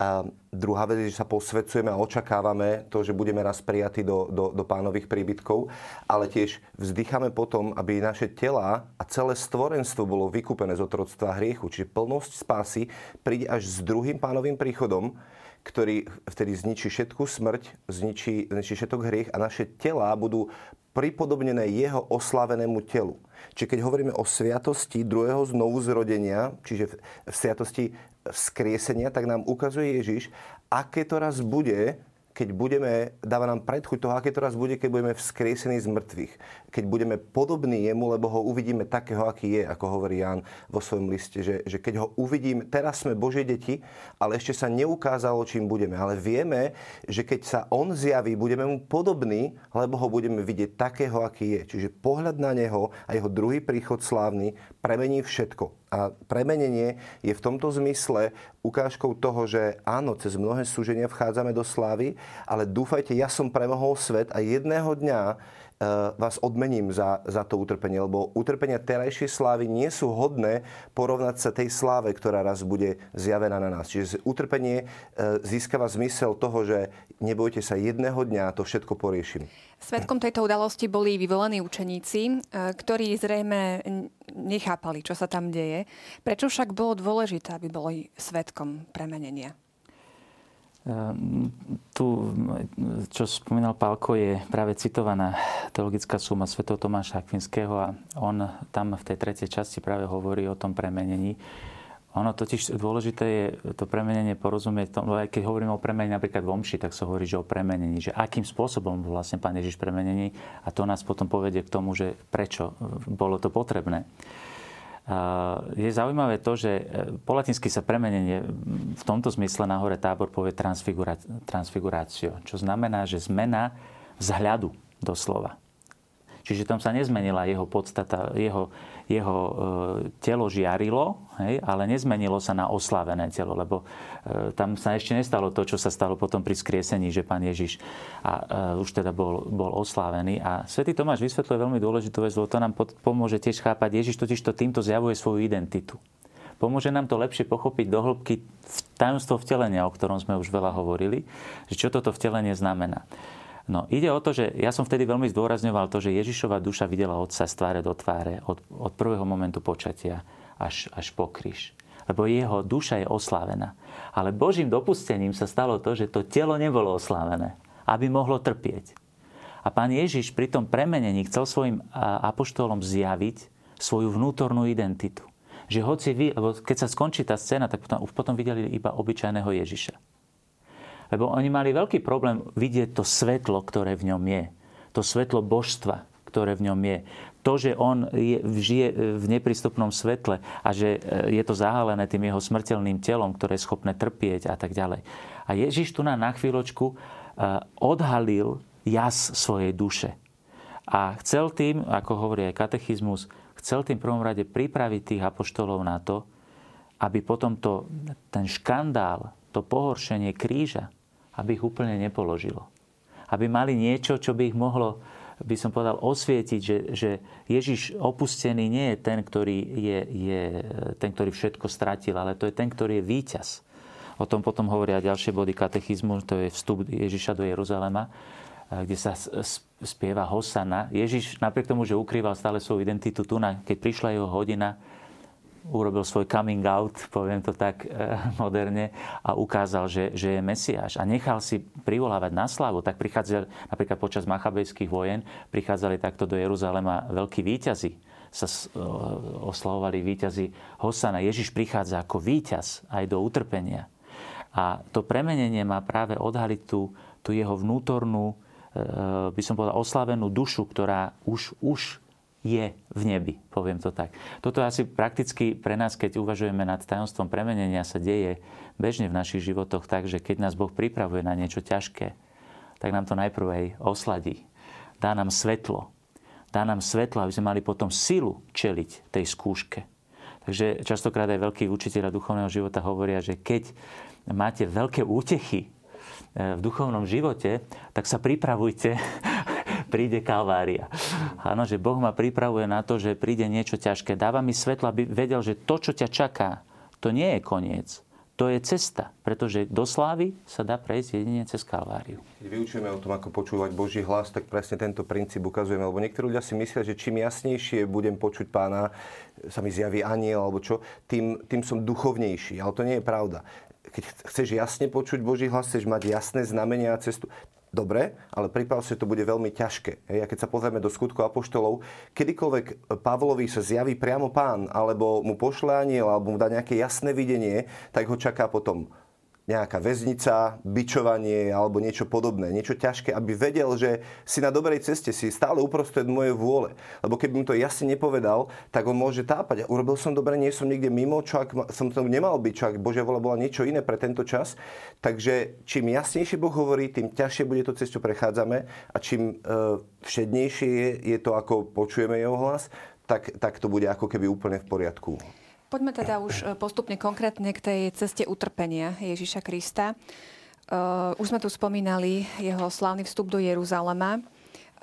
A druhá vec je, že sa posvedcujeme a očakávame to, že budeme raz prijatí do, do, do pánových príbytkov, ale tiež vzdycháme potom, aby naše tela a celé stvorenstvo bolo vykúpené z otroctva hriechu. Čiže plnosť spásy príde až s druhým pánovým príchodom, ktorý vtedy zničí všetku smrť, zničí, zničí všetok hriech a naše tela budú pripodobnené jeho oslavenému telu. Čiže keď hovoríme o sviatosti druhého znovu zrodenia, čiže v sviatosti vzkriesenia, tak nám ukazuje Ježiš, aké to raz bude, keď budeme, dáva nám predchuť toho, aké to raz bude, keď budeme vzkriesení z mŕtvych. Keď budeme podobní jemu, lebo ho uvidíme takého, aký je, ako hovorí Ján vo svojom liste. Že, že keď ho uvidíme, teraz sme Božie deti, ale ešte sa neukázalo, čím budeme. Ale vieme, že keď sa on zjaví, budeme mu podobní, lebo ho budeme vidieť takého, aký je. Čiže pohľad na neho a jeho druhý príchod slávny premení všetko. A premenenie je v tomto zmysle ukážkou toho, že áno, cez mnohé súženia vchádzame do slávy, ale dúfajte, ja som premohol svet a jedného dňa vás odmením za, za to utrpenie, lebo utrpenia terajšej slávy nie sú hodné porovnať sa tej sláve, ktorá raz bude zjavená na nás. Čiže utrpenie eh, získava zmysel toho, že nebojte sa, jedného dňa to všetko poriešim. Svetkom tejto udalosti boli vyvolení učeníci, eh, ktorí zrejme nechápali, čo sa tam deje. Prečo však bolo dôležité, aby boli svetkom premenenia? Ehm, tu, čo spomínal Pálko, je práve citovaná teologická suma Sv. Tomáša Akvinského a on tam v tej tretej časti práve hovorí o tom premenení. Ono totiž dôležité je to premenenie porozumieť, tom, aj keď hovoríme o premenení napríklad v omši, tak sa hovorí, že o premenení, že akým spôsobom vlastne Pán Ježiš premenení a to nás potom povedie k tomu, že prečo bolo to potrebné. Je zaujímavé to, že e, po latinsky sa premenenie v tomto zmysle na hore tábor povie transfigurácio, čo znamená, že zmena vzhľadu doslova. Čiže tam sa nezmenila jeho podstata, jeho, jeho e, telo žiarilo, hej, ale nezmenilo sa na oslavené telo, lebo e, tam sa ešte nestalo to, čo sa stalo potom pri skriesení, že pán Ježiš a, e, už teda bol, bol oslávený. A svätý Tomáš vysvetľuje veľmi dôležitú vec, lebo to nám pomôže tiež chápať. Ježiš totiž to týmto zjavuje svoju identitu. Pomôže nám to lepšie pochopiť do hĺbky tajomstvo vtelenia, o ktorom sme už veľa hovorili, že čo toto vtelenie znamená. No, ide o to, že ja som vtedy veľmi zdôrazňoval to, že Ježišova duša videla Otca z tváre do tváre od, od prvého momentu počatia až, až po kríž. Lebo jeho duša je oslávená. Ale Božím dopustením sa stalo to, že to telo nebolo oslávené, aby mohlo trpieť. A pán Ježiš pri tom premenení chcel svojim apoštolom zjaviť svoju vnútornú identitu. Že hoci vy, lebo keď sa skončí tá scéna, tak potom, potom videli iba obyčajného Ježiša. Lebo oni mali veľký problém vidieť to svetlo, ktoré v ňom je. To svetlo božstva, ktoré v ňom je. To, že on je, žije v neprístupnom svetle a že e, je to zahalené tým jeho smrteľným telom, ktoré je schopné trpieť a tak ďalej. A Ježiš tu na, na chvíľočku e, odhalil jas svojej duše. A chcel tým, ako hovorí aj katechizmus, chcel tým prvom rade pripraviť tých apoštolov na to, aby potom to, ten škandál, to pohoršenie kríža, aby ich úplne nepoložilo. Aby mali niečo, čo by ich mohlo, by som povedal, osvietiť, že, že Ježiš opustený nie je ten, ktorý je, je ten, ktorý všetko stratil, ale to je ten, ktorý je víťaz. O tom potom hovoria ďalšie body katechizmu, to je vstup Ježiša do Jeruzalema, kde sa spieva Hosana. Ježiš napriek tomu, že ukrýval stále svoju identitu tu, keď prišla jeho hodina, urobil svoj coming out, poviem to tak eh, moderne, a ukázal, že, že je Mesiáš. A nechal si privolávať na slavu. Tak prichádzali, napríklad počas Machabejských vojen, prichádzali takto do Jeruzalema veľkí výťazi. Sa oslavovali výťazi Hosana. Ježiš prichádza ako víťaz aj do utrpenia. A to premenenie má práve odhaliť tú, tú jeho vnútornú, eh, by som povedal, oslavenú dušu, ktorá už, už je v nebi, poviem to tak. Toto asi prakticky pre nás, keď uvažujeme nad tajomstvom premenenia, sa deje bežne v našich životoch tak, že keď nás Boh pripravuje na niečo ťažké, tak nám to najprv aj osladí. Dá nám svetlo. Dá nám svetlo, aby sme mali potom silu čeliť tej skúške. Takže častokrát aj veľkí učiteľa duchovného života hovoria, že keď máte veľké útechy eh, v duchovnom živote, tak sa pripravujte príde kalvária. Áno, že Boh ma pripravuje na to, že príde niečo ťažké. Dáva mi svetlo, aby vedel, že to, čo ťa čaká, to nie je koniec. to je cesta, pretože do slávy sa dá prejsť jedine cez Kalváriu. Keď vyučujeme o tom, ako počúvať Boží hlas, tak presne tento princíp ukazujeme. Lebo niektorí ľudia si myslia, že čím jasnejšie budem počuť pána, sa mi zjaví aniel alebo čo, tým, tým som duchovnejší. Ale to nie je pravda. Keď chceš jasne počuť Boží hlas, chceš mať jasné znamenia a cestu, dobre, ale pri Pavlovi to bude veľmi ťažké. Hej? A keď sa pozrieme do skutku apoštolov, kedykoľvek Pavlovi sa zjaví priamo pán, alebo mu pošle aniel, alebo mu dá nejaké jasné videnie, tak ho čaká potom nejaká väznica, bičovanie alebo niečo podobné, niečo ťažké, aby vedel, že si na dobrej ceste, si stále uprostred mojej vôle. Lebo keby mu to jasne nepovedal, tak on môže tápať. Urobil som dobre, nie som niekde mimo, čo ak som to nemal byť, čo ak Božia vola bola niečo iné pre tento čas. Takže čím jasnejšie Boh hovorí, tým ťažšie bude to cestu prechádzame a čím uh, všednejšie je, je to, ako počujeme jeho hlas, tak, tak to bude ako keby úplne v poriadku. Poďme teda už e, postupne konkrétne k tej ceste utrpenia Ježiša Krista. Uh, už sme tu spomínali jeho slávny vstup do Jeruzalema.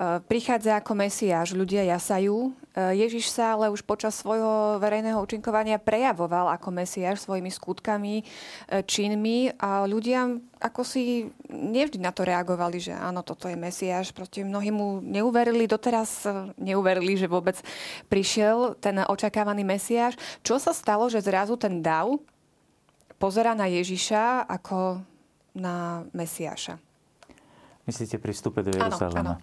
Uh, prichádza ako Mesiáš, ľudia jasajú. Uh, Ježiš sa ale už počas svojho verejného účinkovania prejavoval ako Mesiáš svojimi skutkami, činmi a ľudia ako si nevždy na to reagovali, že áno, toto je Mesiáš. Proste mnohí mu neuverili, doteraz e, neuverili, že vôbec prišiel ten očakávaný Mesiáš. Čo sa stalo, že zrazu ten dav pozera na Ježiša ako na Mesiáša? Myslíte pri vstupe do Jeruzalema?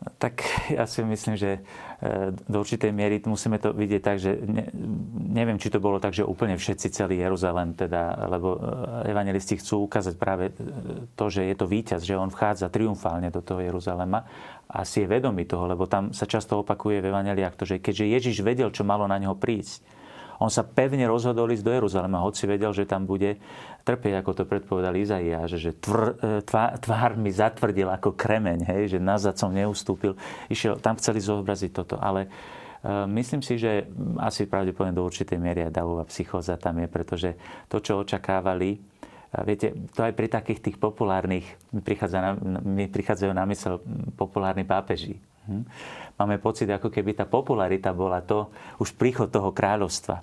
Tak ja si myslím, že e, do určitej miery musíme to vidieť tak, že ne, neviem, či to bolo tak, že úplne všetci celý Jeruzalém, teda, lebo e, evangelisti chcú ukázať práve e, to, že je to víťaz, že on vchádza triumfálne do toho Jeruzalema a si je vedomý toho, lebo tam sa často opakuje v evangeliách to, že keďže Ježiš vedel, čo malo na neho prísť, on sa pevne rozhodol ísť do Jeruzalema, hoci vedel, že tam bude trpieť, ako to predpovedal Izaiáš, že tvr, e, tvár, tvár mi zatvrdil ako kremeň, hej, že nazad som neustúpil. Išiel, tam chceli zobraziť toto, ale uh, myslím si, že asi pravdepodobne do určitej miery aj davová psychóza tam je, pretože to, čo očakávali, viete, to aj pri takých tých populárnych, mi, prichádza na, mi prichádzajú na mysel populárni pápeži. Hm? Máme pocit, ako keby tá popularita bola to, už príchod toho kráľovstva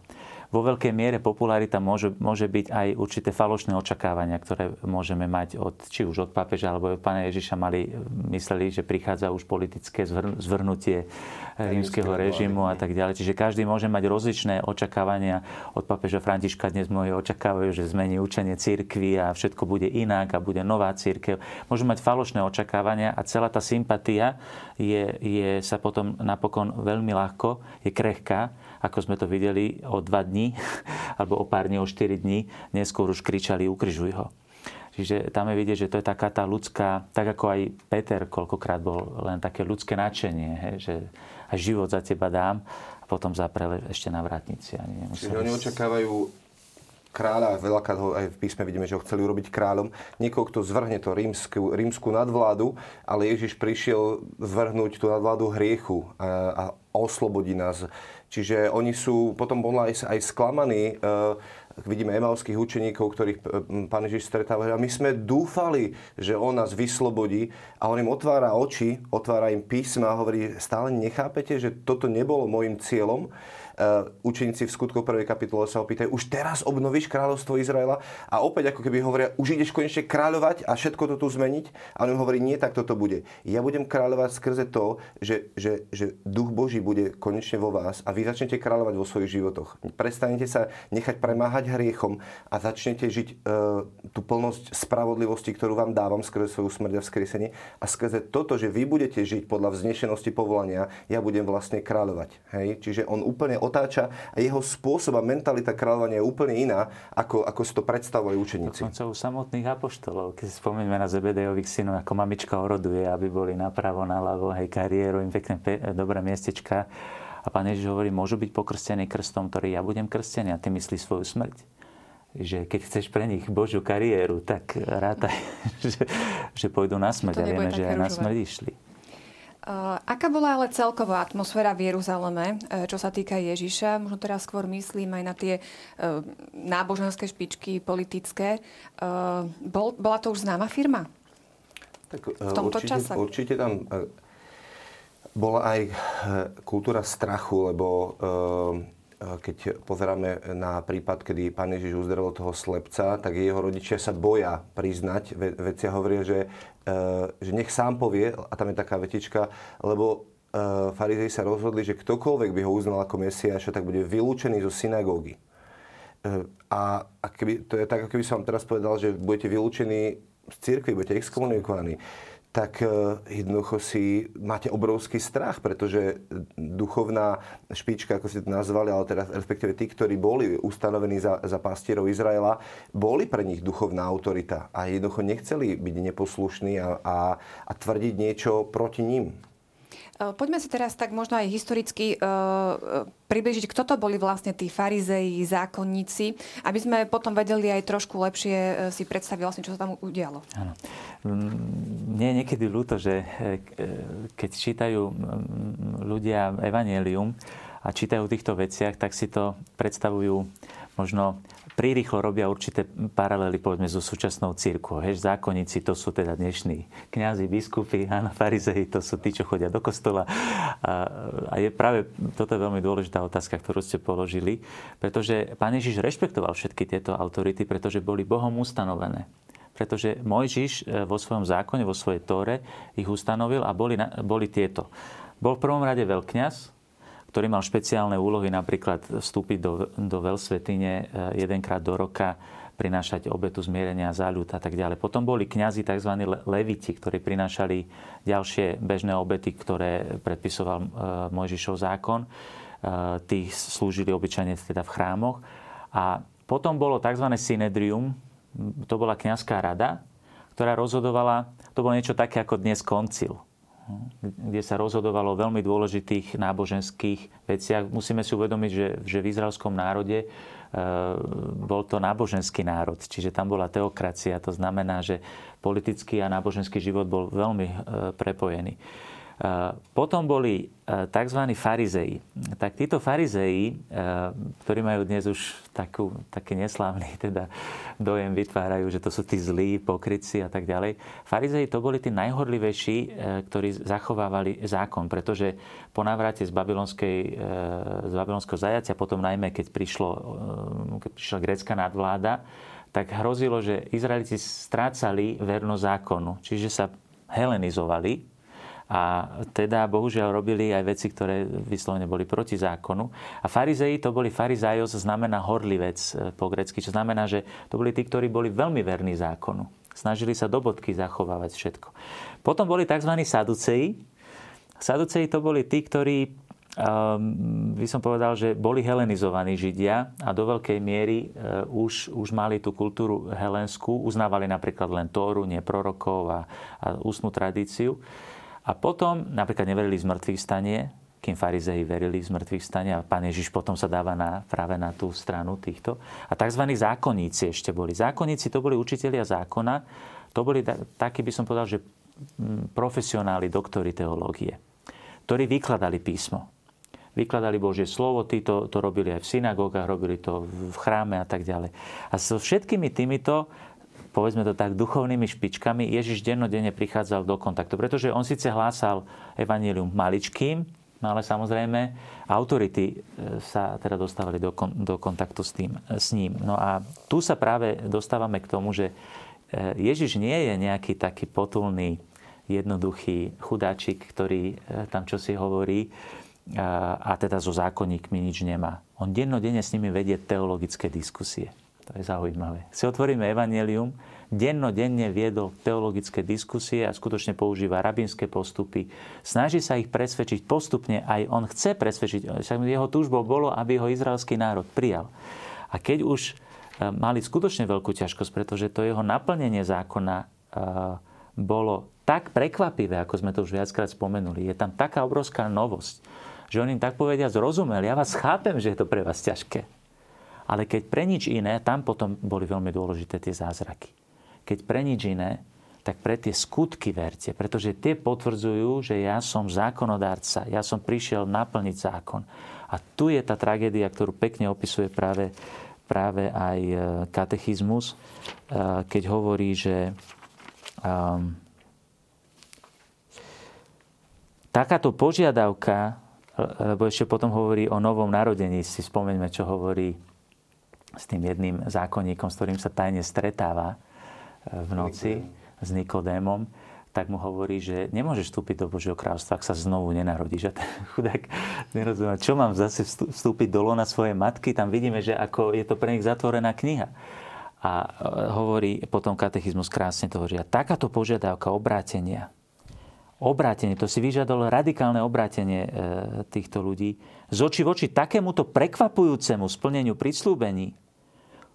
vo veľkej miere popularita môže, môže byť aj určité falošné očakávania, ktoré môžeme mať od, či už od pápeža alebo od pána Ježiša mali, mysleli, že prichádza už politické zvrhnutie rímskeho režimu a tak ďalej. Čiže každý môže mať rozličné očakávania. Od pápeža Františka dnes mnohí očakávajú, že zmení učenie církvy a všetko bude inak a bude nová církev. Môžu mať falošné očakávania a celá tá sympatia je, je sa potom napokon veľmi ľahko, je krehká ako sme to videli o dva dní, *laughs* alebo o pár dní, o štyri dní, neskôr už kričali ukrižuj ho. Čiže tam je vidieť, že to je taká tá ľudská, tak ako aj Peter koľkokrát bol len také ľudské nadšenie, hej, že aj život za teba dám a potom zaprele ešte na vrátnici. Ani Čiže oni očakávajú kráľa, veľakrát ho aj v písme vidíme, že ho chceli urobiť kráľom, niekoho, kto zvrhne to rímsku, rímsku nadvládu, ale Ježiš prišiel zvrhnúť tú nadvládu hriechu a, a oslobodí nás Čiže oni sú potom boli aj, aj sklamaní. Uh, vidíme emalských učeníkov, ktorých pán Ježiš stretáva. A my sme dúfali, že on nás vyslobodí a on im otvára oči, otvára im písma a hovorí, stále nechápete, že toto nebolo môjim cieľom. Uh, učeníci v skutku 1. kapitole sa opýtajú, už teraz obnovíš kráľovstvo Izraela? A opäť ako keby hovoria, už ideš konečne kráľovať a všetko to tu zmeniť? A on hovorí, nie, tak toto bude. Ja budem kráľovať skrze to, že, že, že duch Boží bude konečne vo vás a vy začnete kráľovať vo svojich životoch. Prestanete sa nechať premáhať hriechom a začnete žiť uh, tú plnosť spravodlivosti, ktorú vám dávam skrze svoju smrť a vzkriesenie. A skrze toto, že vy budete žiť podľa vznešenosti povolania, ja budem vlastne kráľovať. Hej? Čiže on úplne otáča a jeho spôsob a mentalita kráľovania je úplne iná, ako, ako si to predstavovali učeníci. Dokonca u samotných apoštolov, keď si spomenieme na Zebedejových synov, ako mamička oroduje, aby boli napravo, naľavo, hej, kariéru, im pekné, pe- dobré miestečka. A pán Ježiš hovorí, môžu byť pokrstení krstom, ktorý ja budem krstený a ty myslíš svoju smrť že keď chceš pre nich Božiu kariéru, tak rátaj, *laughs* že, že pôjdu na smrť. A vieme, že aj na smrť išli. Uh, aká bola ale celková atmosféra v Jeruzaleme, uh, čo sa týka Ježiša? Možno teraz skôr myslím aj na tie uh, náboženské špičky, politické. Bol, bola to už známa firma? Tak, v tomto určite, čase? Určite tam bola aj kultúra strachu, lebo keď pozeráme na prípad, kedy pán Ježiš uzdravil toho slepca, tak jeho rodičia sa boja priznať. Vecia hovoria, že, že nech sám povie, a tam je taká vetička, lebo farizei sa rozhodli, že ktokoľvek by ho uznal ako Mesiáša, tak bude vylúčený zo synagógy. A, a keby, to je tak, ako keby som vám teraz povedal, že budete vylúčení z cirkvi, budete exkomunikovaní tak e, jednoducho si máte obrovský strach, pretože duchovná špička, ako ste to nazvali, ale teraz respektíve tí, ktorí boli ustanovení za, za pastierov Izraela, boli pre nich duchovná autorita a jednoducho nechceli byť neposlušní a, a, a tvrdiť niečo proti ním. Eh, poďme si teraz tak možno aj historicky uh, približiť, kto to boli vlastne tí farizeji, zákonníci, aby sme potom vedeli aj trošku lepšie si predstaviť vlastne, čo sa tam udialo. Áno. Mne je niekedy ľúto, že keď čítajú ľudia Evangelium a čítajú o týchto veciach, tak si to predstavujú možno prirýchlo robia určité paralely povedzme so súčasnou církvou. Hež, zákonníci to sú teda dnešní kňazi, biskupy, áno, farizei to sú tí, čo chodia do kostola. A, a je práve, toto je veľmi dôležitá otázka, ktorú ste položili, pretože pán Ježiš rešpektoval všetky tieto autority, pretože boli Bohom ustanovené pretože Mojžiš e, vo svojom zákone, vo svojej tóre ich ustanovil a boli, boli tieto. Bol v prvom rade veľkňaz, ktorý mal špeciálne úlohy, napríklad vstúpiť do, do veľsvetine eh, jedenkrát do roka, prinášať obetu zmierenia za ľud a tak ďalej. Potom boli kňazi tzv. leviti, ktorí prinášali ďalšie bežné obety, ktoré predpisoval eh, Mojžišov zákon. Eh, tí slúžili obyčajne teda v chrámoch. A potom bolo tzv. synedrium, to bola kňazská rada, ktorá rozhodovala, to bolo niečo také ako dnes koncil kde sa rozhodovalo o veľmi dôležitých náboženských veciach. Musíme si uvedomiť, že, že v izraelskom národe e, bol to náboženský národ, čiže tam bola teokracia. To znamená, že politický a náboženský život bol veľmi e, prepojený. Potom boli e, tzv. farizei. Tak títo farizei, e, ktorí majú dnes už takú, taký neslávny *laughs* teda dojem, vytvárajú, že to sú tí zlí, pokrytci a tak ďalej. Farizei to boli tí najhodlivejší, e, ktorí zachovávali zákon, pretože po návrate z, babylonskej, z babylonského zajacia, potom najmä keď, prišlo, keď prišla grécka nadvláda, tak hrozilo, že Izraelici strácali vernosť zákonu, čiže sa helenizovali, a teda bohužiaľ robili aj veci, ktoré vyslovene boli proti zákonu. A farizei to boli farizajos, znamená horlivec e, po grecky, čo znamená, že to boli tí, ktorí boli veľmi verní zákonu. Snažili sa do bodky zachovávať všetko. Potom boli tzv. saduceji. Saduceji to boli tí, ktorí um, by som povedal, že boli helenizovaní Židia a do veľkej miery uh, už, už mali tú kultúru helenskú, uznávali napríklad len Tóru, nie prorokov a, a ústnu tradíciu. A potom napríklad neverili zmrtvých stanie, kým farizei verili v zmrtvých stane a pán Ježiš potom sa dáva na, práve na tú stranu týchto. A tzv. zákonníci ešte boli. Zákonníci to boli učitelia zákona, to boli takí by som povedal, že mm, profesionáli, doktori teológie, ktorí vykladali písmo. Vykladali Božie slovo, tí to, to robili aj v synagógach, robili to v chráme a tak ďalej. A so všetkými týmito povedzme to tak, duchovnými špičkami, Ježiš dennodenne prichádzal do kontaktu. Pretože on síce hlásal evanílium maličkým, no ale samozrejme autority e, sa teda dostávali do, kon, do kontaktu s, tým, e, s ním. No a tu sa práve dostávame k tomu, že e, Ježiš nie je nejaký taký potulný, jednoduchý chudáčik, ktorý tam čo si hovorí a teda so zákonníkmi nič nemá. On dennodenne s nimi vedie teologické diskusie. To je zaujímavé. Si otvoríme Evangelium, dennodenne viedol teologické diskusie a skutočne používa rabínske postupy. Snaží sa ich presvedčiť postupne, aj on chce presvedčiť, jeho túžbou bolo, aby ho izraelský národ prijal. A keď už e, mali skutočne veľkú ťažkosť, pretože to jeho naplnenie zákona e, bolo tak prekvapivé, ako sme to už viackrát spomenuli. Je tam taká obrovská novosť, že on im tak povedia zrozumel. Ja vás chápem, že je to pre vás ťažké. Ale keď pre nič iné, tam potom boli veľmi dôležité tie zázraky. Keď pre nič iné, tak pre tie skutky verte, pretože tie potvrdzujú, že ja som zákonodárca, ja som prišiel naplniť zákon. A tu je tá tragédia, ktorú pekne opisuje práve, práve aj e, katechizmus, e, keď hovorí, že um, takáto požiadavka lebo ešte potom hovorí o novom narodení. Si spomeňme, čo hovorí s tým jedným zákonníkom, s ktorým sa tajne stretáva e, v noci s Nikodémom, tak mu hovorí, že nemôžeš vstúpiť do Božieho kráľstva, ak sa znovu nenarodíš. A ten *laughs* chudák nerozumie, čo mám zase vstúpiť do lona svojej matky? Tam vidíme, že ako je to pre nich zatvorená kniha. A e, hovorí potom katechizmus krásne to hovorí. A takáto požiadavka obrátenia, obrátenie, to si vyžadalo radikálne obrátenie e, týchto ľudí. Z oči v oči takémuto prekvapujúcemu splneniu prislúbení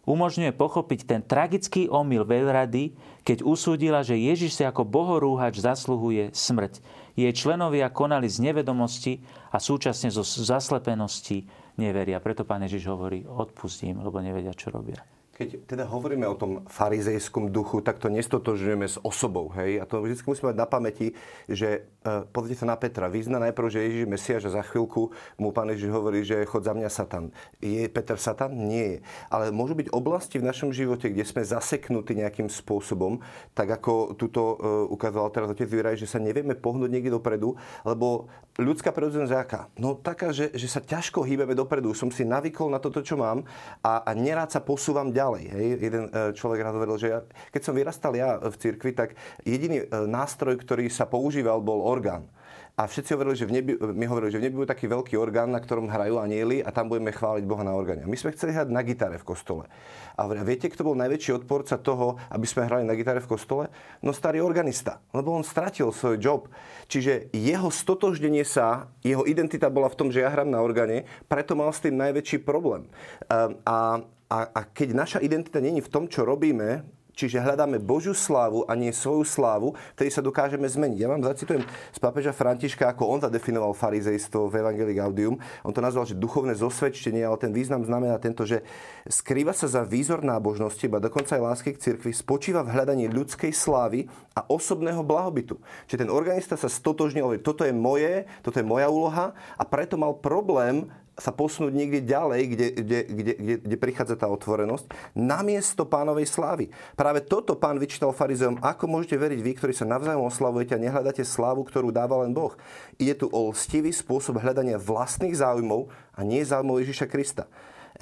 umožňuje pochopiť ten tragický omyl veľrady, keď usúdila, že Ježiš si ako bohorúhač zasluhuje smrť. Jej členovia konali z nevedomosti a súčasne zo zaslepenosti neveria. Preto pán Ježiš hovorí, odpustím, lebo nevedia, čo robia. Keď teda hovoríme o tom farizejskom duchu, tak to nestotožujeme s osobou. Hej? A to vždy musíme mať na pamäti, že uh, pozrite sa na Petra. Vyzna najprv, že Ježiš Mesiáš a za chvíľku mu pán Ježiš hovorí, že chod za mňa Satan. Je Peter Satan? Nie je. Ale môžu byť oblasti v našom živote, kde sme zaseknutí nejakým spôsobom, tak ako tuto uh, ukázal teraz otec Vyraj, že sa nevieme pohnúť niekde dopredu, lebo ľudská prirodzenosť aká? No taká, že, že sa ťažko hýbeme dopredu. Som si navykol na toto, čo mám a, a nerád sa posúvam ďalej ďalej. Hej. Jeden e, človek raz hovoril, že ja, keď som vyrastal ja v cirkvi, tak jediný e, nástroj, ktorý sa používal, bol orgán. A všetci hovorili, že v nebi, my hovorili, že v nebi bude taký veľký orgán, na ktorom hrajú anieli a tam budeme chváliť Boha na orgáne. My sme chceli hrať na gitare v kostole. A viete, kto bol najväčší odporca toho, aby sme hrali na gitare v kostole? No starý organista, lebo on stratil svoj job. Čiže jeho stotožnenie sa, jeho identita bola v tom, že ja hrám na orgáne, preto mal s tým najväčší problém. Ehm, a, a, a keď naša identita není v tom, čo robíme, Čiže hľadáme Božiu slávu a nie svoju slávu, vtedy sa dokážeme zmeniť. Ja vám zacitujem z pápeža Františka, ako on zadefinoval farizejstvo v Evangelii Gaudium. On to nazval, že duchovné zosvedčenie, ale ten význam znamená tento, že skrýva sa za výzor nábožnosti, ba dokonca aj lásky k cirkvi, spočíva v hľadaní ľudskej slávy a osobného blahobytu. Čiže ten organista sa stotožnil, toto je moje, toto je moja úloha a preto mal problém sa posunúť niekde ďalej, kde, kde, kde, kde, kde prichádza tá otvorenosť, namiesto pánovej slávy. Práve toto pán vyčítal farizeom, ako môžete veriť vy, ktorí sa navzájom oslavujete a nehľadáte slávu, ktorú dáva len Boh. Ide tu o lstivý spôsob hľadania vlastných záujmov a nie záujmov Ježiša Krista.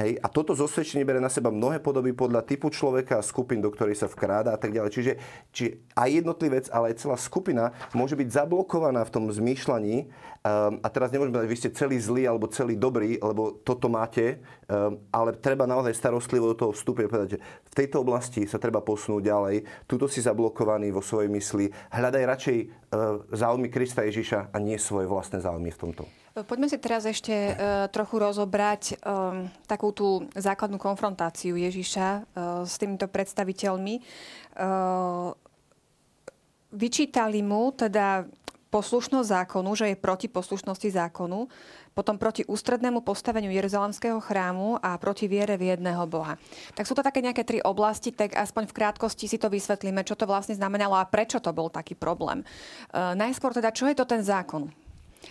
Hej, a toto zosvedčenie bere na seba mnohé podoby podľa typu človeka a skupín, do ktorej sa vkráda a tak ďalej. Čiže či aj jednotlivec, ale aj celá skupina môže byť zablokovaná v tom zmýšľaní um, a teraz nemôžeme povedať, vy ste celý zlý alebo celý dobrý, lebo toto máte, um, ale treba naozaj starostlivo do toho vstúpiť a povedať, že v tejto oblasti sa treba posunúť ďalej, tuto si zablokovaný vo svojej mysli, hľadaj radšej uh, záujmy Krista Ježiša a nie svoje vlastné záujmy v tomto. Poďme si teraz ešte uh, trochu rozobrať um, takú tú základnú konfrontáciu Ježiša uh, s týmito predstaviteľmi. Uh, vyčítali mu teda poslušnosť zákonu, že je proti poslušnosti zákonu, potom proti ústrednému postaveniu Jeruzalemského chrámu a proti viere v jedného Boha. Tak sú to také nejaké tri oblasti, tak aspoň v krátkosti si to vysvetlíme, čo to vlastne znamenalo a prečo to bol taký problém. Uh, najskôr teda, čo je to ten zákon?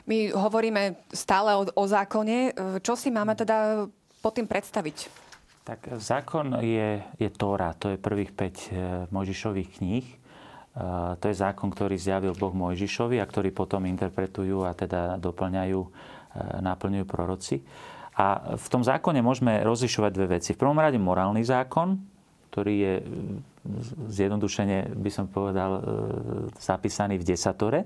My hovoríme stále o, o zákone. Čo si máme teda pod tým predstaviť? Tak zákon je, je Tóra, to je prvých 5 e, Mojžišových kníh. E, to je zákon, ktorý zjavil Boh Mojžišovi a ktorý potom interpretujú a teda doplňajú, e, náplňujú proroci. A v tom zákone môžeme rozlišovať dve veci. V prvom rade morálny zákon, ktorý je zjednodušene, by som povedal, zapísaný v desatore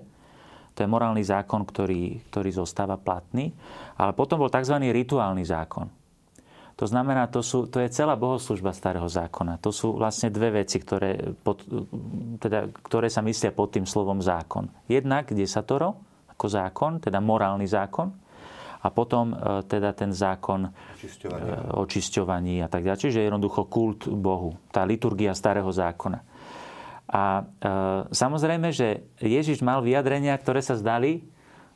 to je morálny zákon, ktorý, ktorý zostáva platný. Ale potom bol tzv. rituálny zákon. To znamená, to, sú, to je celá bohoslužba starého zákona. To sú vlastne dve veci, ktoré, pod, teda, ktoré sa myslia pod tým slovom zákon. Jednak desatoro, ako zákon, teda morálny zákon, a potom e, teda ten zákon o očisťovaní a tak ďalej. Čiže jednoducho kult Bohu, tá liturgia starého zákona. A e, samozrejme, že Ježiš mal vyjadrenia, ktoré sa zdali,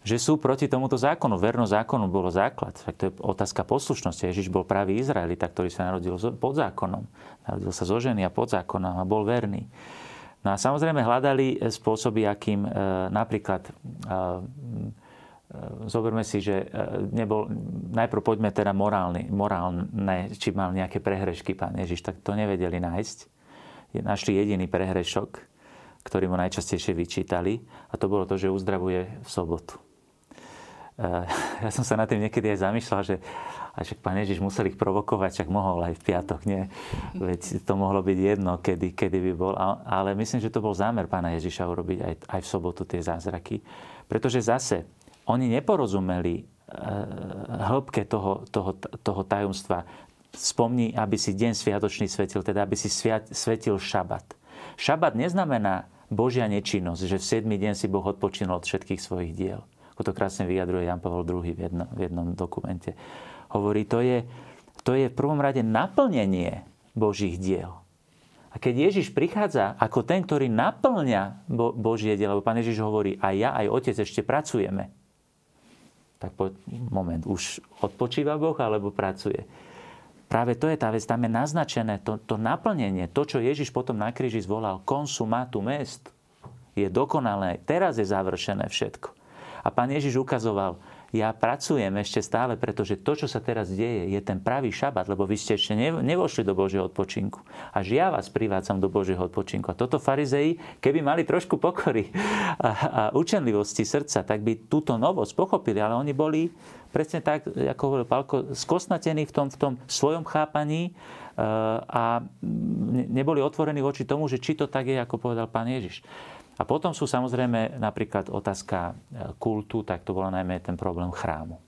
že sú proti tomuto zákonu. Verno zákonu bolo základ. Tak to je otázka poslušnosti. Ježiš bol pravý Izraelita, ktorý sa narodil pod zákonom. Narodil sa zo ženy a pod zákonom a bol verný. No a samozrejme hľadali spôsoby, akým e, napríklad e, e, zoberme si, že e, nebol, najprv poďme teda morálny, morálne, či mal nejaké prehrešky pán Ježiš, tak to nevedeli nájsť našli jediný prehrešok, ktorý mu najčastejšie vyčítali a to bolo to, že uzdravuje v sobotu. *laughs* ja som sa na tým niekedy aj zamýšľal, že a však pán Ježiš musel ich provokovať, však mohol aj v piatok, nie? Veď to mohlo byť jedno, kedy, kedy by bol. Ale myslím, že to bol zámer pána Ježiša urobiť aj, aj v sobotu tie zázraky. Pretože zase, oni neporozumeli e, hĺbke toho, toho, toho tajomstva. Spomni, aby si deň sviatočný svetil, teda aby si sviat, svetil šabat. Šabat neznamená Božia nečinnosť, že v 7. deň si Boh odpočinul od všetkých svojich diel. Ako to krásne vyjadruje Jan Pavel II v, jedno, v jednom dokumente hovorí, to je, to je v prvom rade naplnenie Božích diel. A keď Ježiš prichádza ako ten, ktorý naplňa Bo- Božie dielo, lebo Pán Ježiš hovorí, aj ja, aj Otec ešte pracujeme, tak po, moment, už odpočíva Boh alebo pracuje? Práve to je tá vec, tam je naznačené to, to naplnenie, to, čo Ježiš potom na kríži zvolal, konsumatum est, je dokonalé, teraz je završené všetko. A pán Ježiš ukazoval, ja pracujem ešte stále, pretože to, čo sa teraz deje, je ten pravý šabat, lebo vy ste ešte nevošli do Božieho odpočinku. Až ja vás privádzam do Božieho odpočinku. A toto farizei, keby mali trošku pokory a, a učenlivosti srdca, tak by túto novosť pochopili, ale oni boli presne tak, ako hovoril Pálko, skosnatení v tom, v tom svojom chápaní eh, a neboli otvorení voči tomu, že či to tak je, ako povedal pán Ježiš. A potom sú samozrejme napríklad otázka e, kultu, tak to bola najmä ten problém chrámu.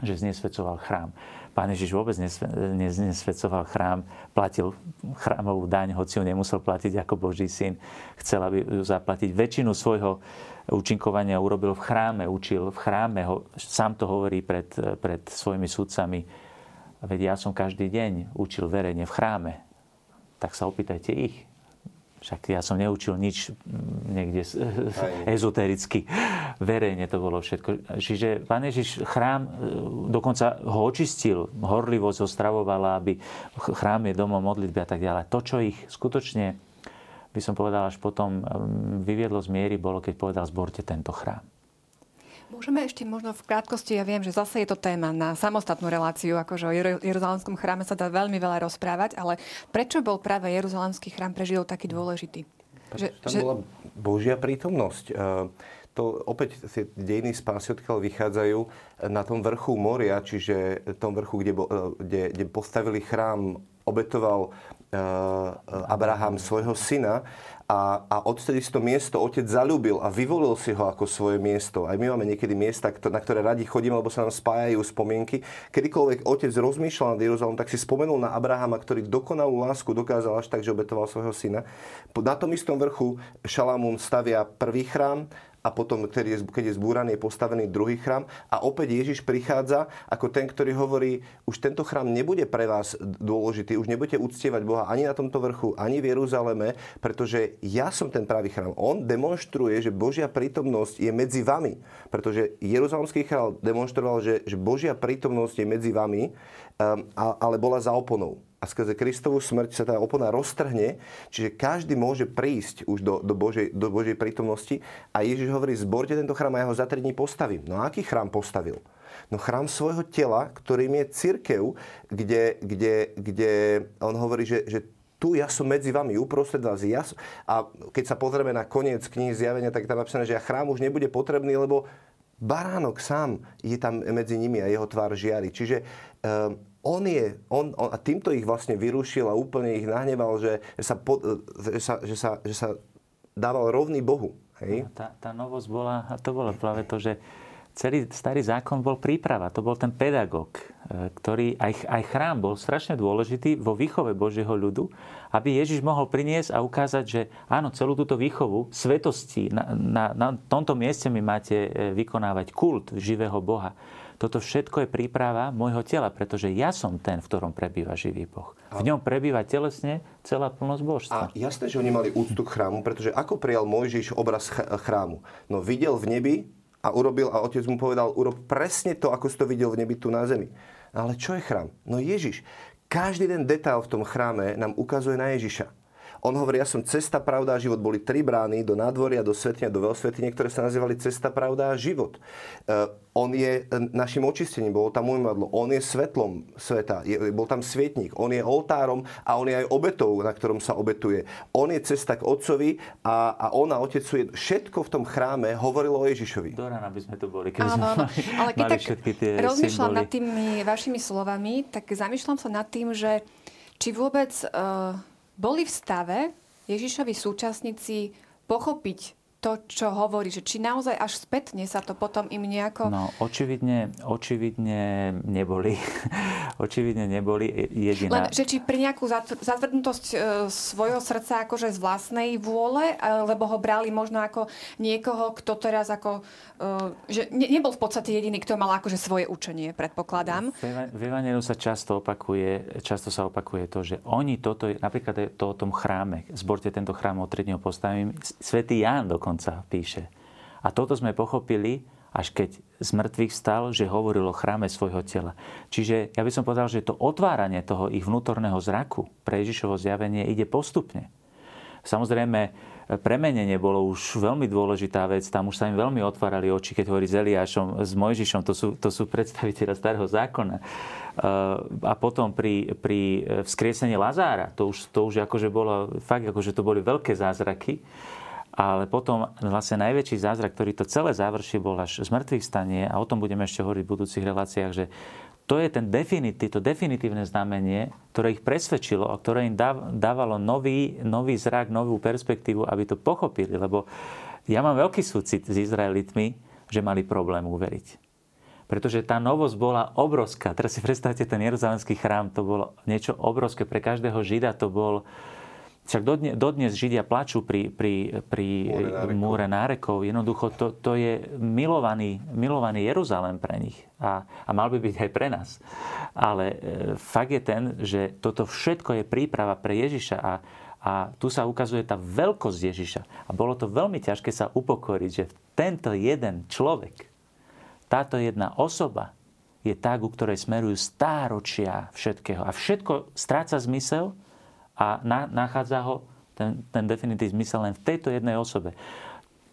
Že znesvedcoval chrám. Pán Ježiš vôbec nesvedcoval chrám, platil chrámovú daň, hoci ju nemusel platiť ako Boží syn. Chcel, aby ju zaplatiť. Väčšinu svojho účinkovania urobil v chráme, učil v chráme. Ho, sám to hovorí pred, pred svojimi sudcami. Veď ja som každý deň učil verejne v chráme. Tak sa opýtajte ich však ja som neučil nič mm, niekde *laughs* ezotericky. Verejne to bolo všetko. Čiže Pán Ježiš chrám e, dokonca ho očistil, horlivosť ho stravovala, aby chrám je domom modlitby a tak ďalej. To, čo ich skutočne, by som povedal, až potom mm, vyviedlo z miery, bolo, keď povedal, zborte tento chrám. Môžeme ešte možno v krátkosti, ja viem, že zase je to téma na samostatnú reláciu, akože o Jeruzalemskom chráme sa dá veľmi veľa rozprávať, ale prečo bol práve Jeruzalemský chrám pre Židov taký dôležitý? Že, tam že... bola Božia prítomnosť. E, to opäť tie dejiny spásy odkiaľ vychádzajú na tom vrchu moria, čiže tom vrchu, kde, e, kde, kde postavili chrám, obetoval e, Abraham svojho syna a, a odtedy si to miesto otec zalúbil a vyvolil si ho ako svoje miesto. Aj my máme niekedy miesta, na ktoré radi chodíme, lebo sa nám spájajú spomienky. Kedykoľvek otec rozmýšľal nad Jeruzalém, tak si spomenul na Abrahama, ktorý dokonalú lásku dokázal až tak, že obetoval svojho syna. Na tom istom vrchu Šalamún stavia prvý chrám, a potom, keď je, keď je zbúraný, je postavený druhý chrám. A opäť Ježiš prichádza ako ten, ktorý hovorí, už tento chrám nebude pre vás dôležitý, už nebudete uctievať Boha ani na tomto vrchu, ani v Jeruzaleme, pretože ja som ten pravý chrám. On demonstruje, že Božia prítomnosť je medzi vami. Pretože Jeruzalemský chrám demonstroval, že, že Božia prítomnosť je medzi vami, um, ale bola za oponou a skrze Kristovú smrť sa tá opona roztrhne, čiže každý môže prísť už do, do, Božej, do Božej prítomnosti a Ježiš hovorí, zborte tento chrám a ja ho za 3 dní postavím. No a aký chrám postavil? No chrám svojho tela, ktorým je církev, kde, kde, kde on hovorí, že, že tu ja som medzi vami, uprostred vás. Ja som... A keď sa pozrieme na koniec knihy zjavenia, tak tam napísané, že chrám už nebude potrebný, lebo baránok sám je tam medzi nimi a jeho tvár žiari. Čiže um, on je, on, on, a týmto ich vlastne vyrušil a úplne ich nahneval, že sa, pod, že sa, že sa, že sa dával rovný Bohu. Hej? Tá, tá novosť bola, a to bolo práve to, že celý starý zákon bol príprava, to bol ten pedagóg, e, ktorý aj, aj chrám bol strašne dôležitý vo výchove Božieho ľudu, aby Ježiš mohol priniesť a ukázať, že áno, celú túto výchovu svetosti, na, na, na tomto mieste mi máte e, vykonávať kult živého Boha. Toto všetko je príprava môjho tela, pretože ja som ten, v ktorom prebýva živý Boh. V ňom prebýva telesne celá plnosť božstva. A jasné, že oni mali úctu k chrámu, pretože ako prijal Mojžiš obraz chrámu? No videl v nebi a urobil, a otec mu povedal, urob presne to, ako si to videl v nebi tu na zemi. Ale čo je chrám? No Ježiš. Každý ten detail v tom chráme nám ukazuje na Ježiša. On hovorí, ja som cesta, pravda a život. Boli tri brány do nádvoria, do svetenia, do veľsvetine, ktoré sa nazývali cesta, pravda a život. Uh, on je našim očistením, bolo tam umývadlo. On je svetlom sveta, je, bol tam svietnik. On je oltárom a on je aj obetou, na ktorom sa obetuje. On je cesta k otcovi a, a on a otec sú Všetko v tom chráme hovorilo o Ježišovi. Do rána by sme tu boli, keby sme mali, ale keď mali tak všetky tie rozmýšľam symboly. nad tými vašimi slovami, tak zamýšľam sa nad tým, že či vôbec uh, boli v stave Ježišovi súčasníci pochopiť to, čo hovorí, že či naozaj až spätne sa to potom im nejako... No, očividne, očividne neboli. *laughs* očividne neboli jediná... Len, že či pri nejakú zatvrdnutosť e, svojho srdca akože z vlastnej vôle, lebo ho brali možno ako niekoho, kto teraz ako... E, že ne, nebol v podstate jediný, kto mal akože svoje učenie, predpokladám. V Evangeliu sa často opakuje, často sa opakuje to, že oni toto, napríklad to o tom chráme, zborte tento chrám o tri postavím, svätý Ján dokonca dokonca píše. A toto sme pochopili, až keď z mŕtvych stal, že hovoril o chráme svojho tela. Čiže ja by som povedal, že to otváranie toho ich vnútorného zraku pre Ježišovo zjavenie ide postupne. Samozrejme, premenenie bolo už veľmi dôležitá vec. Tam už sa im veľmi otvárali oči, keď hovorí s Eliášom, s Mojžišom. To sú, to sú predstaviteľa starého zákona. A potom pri, pri vzkriesení Lazára, to už, to už akože bolo, fakt akože to boli veľké zázraky. Ale potom vlastne najväčší zázrak, ktorý to celé završí, bol až z mŕtvych stanie a o tom budeme ešte hovoriť v budúcich reláciách, že to je ten definitív, to definitívne znamenie, ktoré ich presvedčilo a ktoré im dávalo nový, nový zrak, novú perspektívu, aby to pochopili. Lebo ja mám veľký súcit s Izraelitmi, že mali problém uveriť. Pretože tá novosť bola obrovská. Teraz si *laughs* predstavte ten Jeruzalemský chrám, to bolo niečo obrovské. Pre každého Žida to bol, však dodnes, dodnes Židia plačú pri, pri, pri múre nárekov. Jednoducho to, to je milovaný, milovaný Jeruzalém pre nich. A, a mal by byť aj pre nás. Ale e, fakt je ten, že toto všetko je príprava pre Ježiša. A, a tu sa ukazuje tá veľkosť Ježiša. A bolo to veľmi ťažké sa upokoriť, že tento jeden človek, táto jedna osoba je tá, ku ktorej smerujú stáročia všetkého. A všetko stráca zmysel, a na, nachádza ho ten, ten definitív zmysel len v tejto jednej osobe.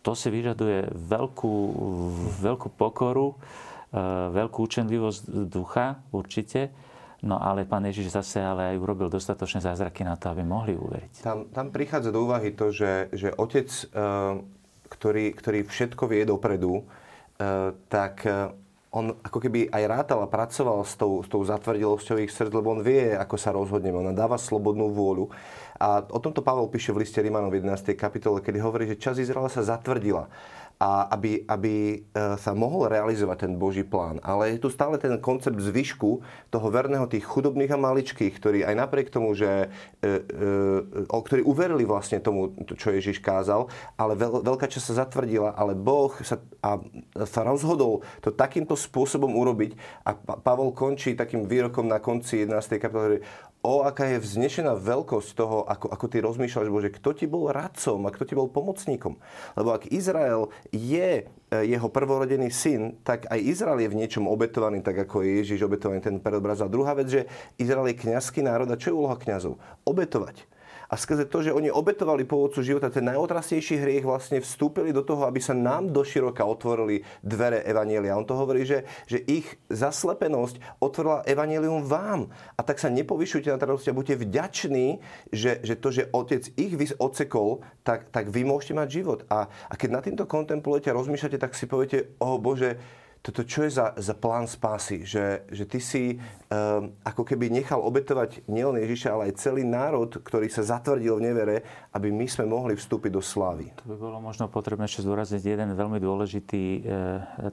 To si vyžaduje veľkú, veľkú pokoru, e, veľkú učenlivosť ducha určite, no ale pán Ježiš zase ale aj urobil dostatočné zázraky na to, aby mohli uveriť. Tam, tam prichádza do úvahy to, že, že otec, e, ktorý, ktorý všetko vie dopredu, e, tak on ako keby aj rátal a pracoval s tou, s tou zatvrdilosťou ich srdc, lebo on vie, ako sa rozhodneme. On dáva slobodnú vôľu. A o tomto Pavel píše v liste Rimanov 11. kapitole, kedy hovorí, že čas Izraela sa zatvrdila a aby, aby e, sa mohol realizovať ten Boží plán. Ale je tu stále ten koncept zvyšku toho verného tých chudobných a maličkých, ktorí aj napriek tomu, že e, e, ktorí uverili vlastne tomu, čo Ježiš kázal, ale veľ, veľká časť sa zatvrdila, ale Boh sa, a, sa rozhodol to takýmto spôsobom urobiť a Pavol končí takým výrokom na konci 11. kapitoly, o aká je vznešená veľkosť toho, ako, ako ty rozmýšľaš, Bože, kto ti bol radcom a kto ti bol pomocníkom. Lebo ak Izrael je e, jeho prvorodený syn, tak aj Izrael je v niečom obetovaný, tak ako je Ježiš obetovaný ten predobraz. A druhá vec, že Izrael je kňazský národ a čo je úloha kňazov? Obetovať a skrze to, že oni obetovali pôvodcu života, ten najotrastnejší hriech vlastne vstúpili do toho, aby sa nám doširoka otvorili dvere Evanielia. On to hovorí, že, že ich zaslepenosť otvorila Evanielium vám. A tak sa nepovyšujte na tratosti a buďte vďační, že, že to, že Otec ich odsekol, tak, tak vy môžete mať život. A, a keď na týmto kontemplujete a rozmýšľate, tak si poviete, o Bože, toto čo je za, za plán spásy, že, že ty si um, ako keby nechal obetovať nielen Ježiša, ale aj celý národ, ktorý sa zatvrdil v nevere, aby my sme mohli vstúpiť do slávy. To by bolo možno potrebné ešte zdôrazniť jeden veľmi dôležitý e,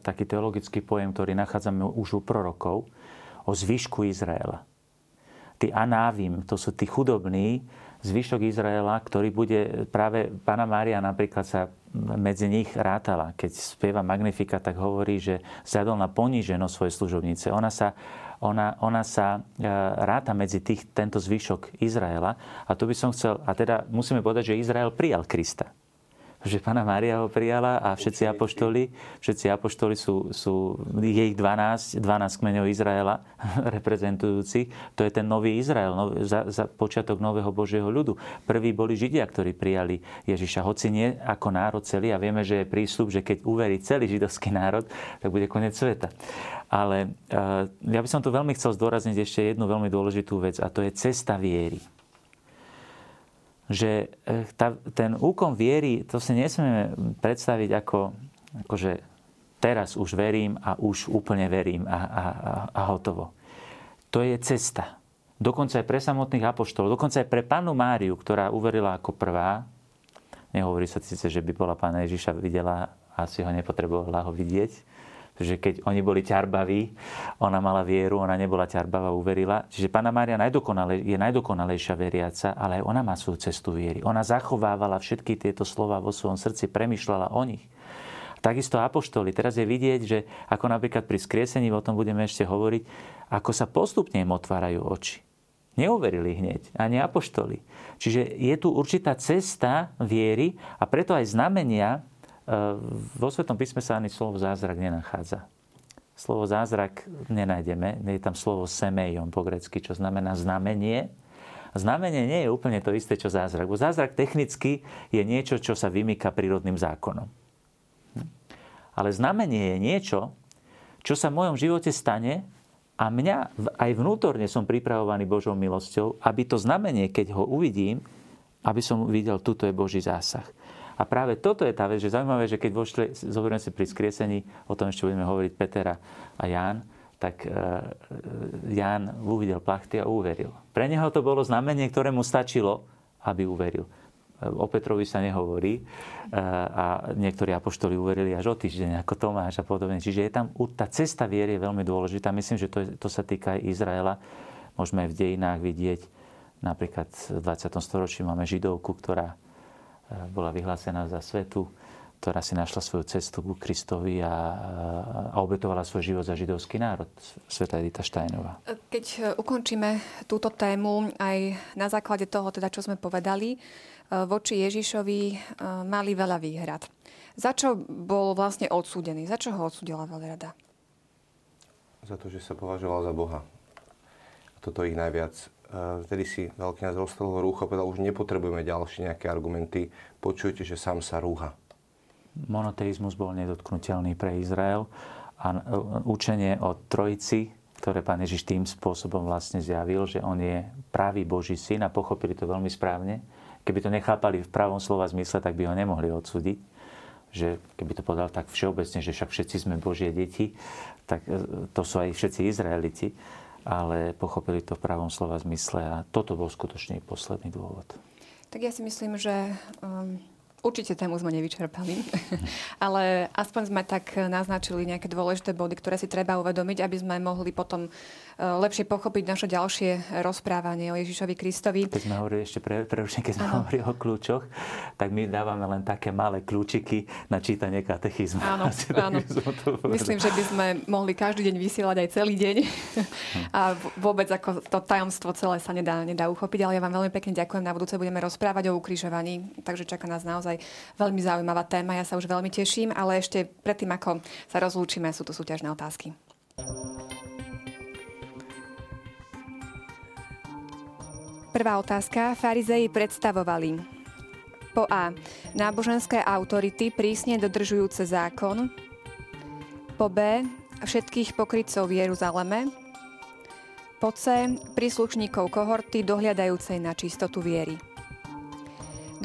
taký teologický pojem, ktorý nachádzame už u prorokov, o zvyšku Izraela. Tí anávim, to sú tí chudobní, zvyšok Izraela, ktorý bude práve Pána Mária napríklad sa medzi nich rátala. Keď spieva Magnifika, tak hovorí, že zjadol na poníženosť svojej služobnice. Ona sa, ona, ona sa e, ráta medzi tých, tento zvyšok Izraela. A tu by som chcel, a teda musíme povedať, že Izrael prijal Krista. Že pána Mária ho prijala a všetci apoštoli, všetci apoštoli sú, sú je ich 12, 12 kmeňov Izraela *laughs* reprezentujúci. To je ten nový Izrael, nový, za, za počiatok nového Božieho ľudu. Prví boli Židia, ktorí prijali Ježiša, hoci nie ako národ celý a vieme, že je prísľub, že keď uverí celý židovský národ, tak bude koniec sveta. Ale uh, ja by som tu veľmi chcel zdôrazniť ešte jednu veľmi dôležitú vec a to je cesta viery že eh, tá, ten úkon viery, to si nesmieme predstaviť ako, ako že teraz už verím a už úplne verím a, a, a hotovo. To je cesta. Dokonca aj pre samotných apoštolov, dokonca aj pre panu Máriu, ktorá uverila ako prvá. Nehovorí sa síce, že by bola pána Ježiša videla, asi ho nepotrebovala ho vidieť, že keď oni boli ťarbaví, ona mala vieru, ona nebola ťarbavá, uverila. Čiže Pána Mária je najdokonalejšia veriaca, ale aj ona má svoju cestu viery. Ona zachovávala všetky tieto slova vo svojom srdci, premyšľala o nich. Takisto apoštoli. Teraz je vidieť, že ako napríklad pri skriesení, o tom budeme ešte hovoriť, ako sa postupne im otvárajú oči. Neuverili hneď, ani apoštoli. Čiže je tu určitá cesta viery a preto aj znamenia vo Svetom písme sa ani slovo zázrak nenachádza. Slovo zázrak nenájdeme, je tam slovo semejom po grecky, čo znamená znamenie. Znamenie nie je úplne to isté, čo zázrak. Bo zázrak technicky je niečo, čo sa vymýka prírodným zákonom. Ale znamenie je niečo, čo sa v mojom živote stane a mňa aj vnútorne som pripravovaný Božou milosťou, aby to znamenie, keď ho uvidím, aby som videl, tuto je Boží zásah. A práve toto je tá vec, že zaujímavé, že keď vošli, zoberiem si pri skriesení, o tom ešte budeme hovoriť Petera a Ján, tak e, Ján uvidel plachty a uveril. Pre neho to bolo znamenie, ktoré mu stačilo, aby uveril. E, o Petrovi sa nehovorí e, a niektorí apoštoli uverili až o týždeň, ako Tomáš a podobne. Čiže je tam, tá cesta viery je veľmi dôležitá. Myslím, že to, to sa týka aj Izraela. Môžeme aj v dejinách vidieť, napríklad v 20. storočí máme židovku, ktorá bola vyhlásená za svetu, ktorá si našla svoju cestu ku Kristovi a, a obetovala svoj život za židovský národ, Sveta Edita Štajnová. Keď ukončíme túto tému aj na základe toho, teda, čo sme povedali, e, voči Ježišovi e, mali veľa výhrad. Za čo bol vlastne odsúdený? Za čo ho odsúdila veľrada? Za to, že sa považoval za Boha. Toto ich najviac vtedy si veľký nás rozstrelil rúcho povedal, už nepotrebujeme ďalšie nejaké argumenty, počujte, že sám sa rúha. Monoteizmus bol nedotknutelný pre Izrael a učenie o Trojici, ktoré pán Ježiš tým spôsobom vlastne zjavil, že on je pravý Boží syn a pochopili to veľmi správne. Keby to nechápali v pravom slova zmysle, tak by ho nemohli odsúdiť. Že keby to povedal tak všeobecne, že však všetci sme Božie deti, tak e, to sú aj všetci Izraeliti ale pochopili to v pravom slova zmysle a toto bol skutočne posledný dôvod. Tak ja si myslím, že um, Určite tému sme nevyčerpali, *laughs* ale aspoň sme tak naznačili nejaké dôležité body, ktoré si treba uvedomiť, aby sme mohli potom lepšie pochopiť naše ďalšie rozprávanie o Ježišovi Kristovi. Keď sme hovorili ešte pre, pre keď sme ano. hovorili o kľúčoch, tak my dávame len také malé kľúčiky na čítanie katechizmu. Áno, *laughs* áno. Myslím, že by sme mohli každý deň vysielať aj celý deň a vôbec ako to tajomstvo celé sa nedá, nedá uchopiť, ale ja vám veľmi pekne ďakujem. Na budúce budeme rozprávať o ukrižovaní, takže čaká nás naozaj naozaj veľmi zaujímavá téma. Ja sa už veľmi teším, ale ešte predtým, ako sa rozlúčime, sú tu súťažné otázky. Prvá otázka. Farizeji predstavovali po A. Náboženské autority prísne dodržujúce zákon. Po B. Všetkých pokrytcov v Jeruzaleme. Po C. Príslušníkov kohorty dohľadajúcej na čistotu viery.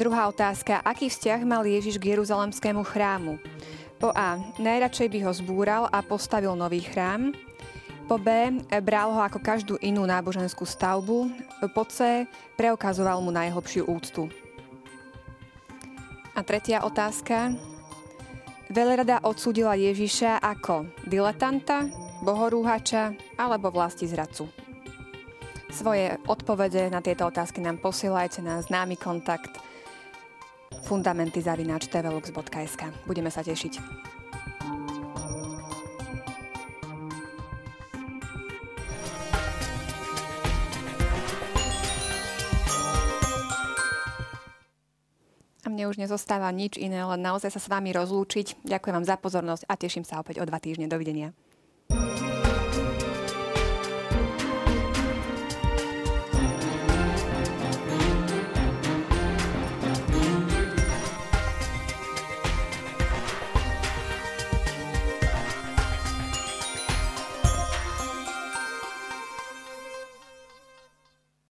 Druhá otázka. Aký vzťah mal Ježiš k Jeruzalemskému chrámu? Po A. Najradšej by ho zbúral a postavil nový chrám. B. Bral ho ako každú inú náboženskú stavbu. Po C. Preukazoval mu najhlbšiu úctu. A tretia otázka. Velerada odsúdila Ježiša ako diletanta, bohorúhača alebo vlasti zradcu. Svoje odpovede na tieto otázky nám posielajte na známy kontakt fundamenty.tvlux.sk. Budeme sa tešiť. A mne už nezostáva nič iné, len naozaj sa s vami rozlúčiť. Ďakujem vám za pozornosť a teším sa opäť o dva týždne. Dovidenia.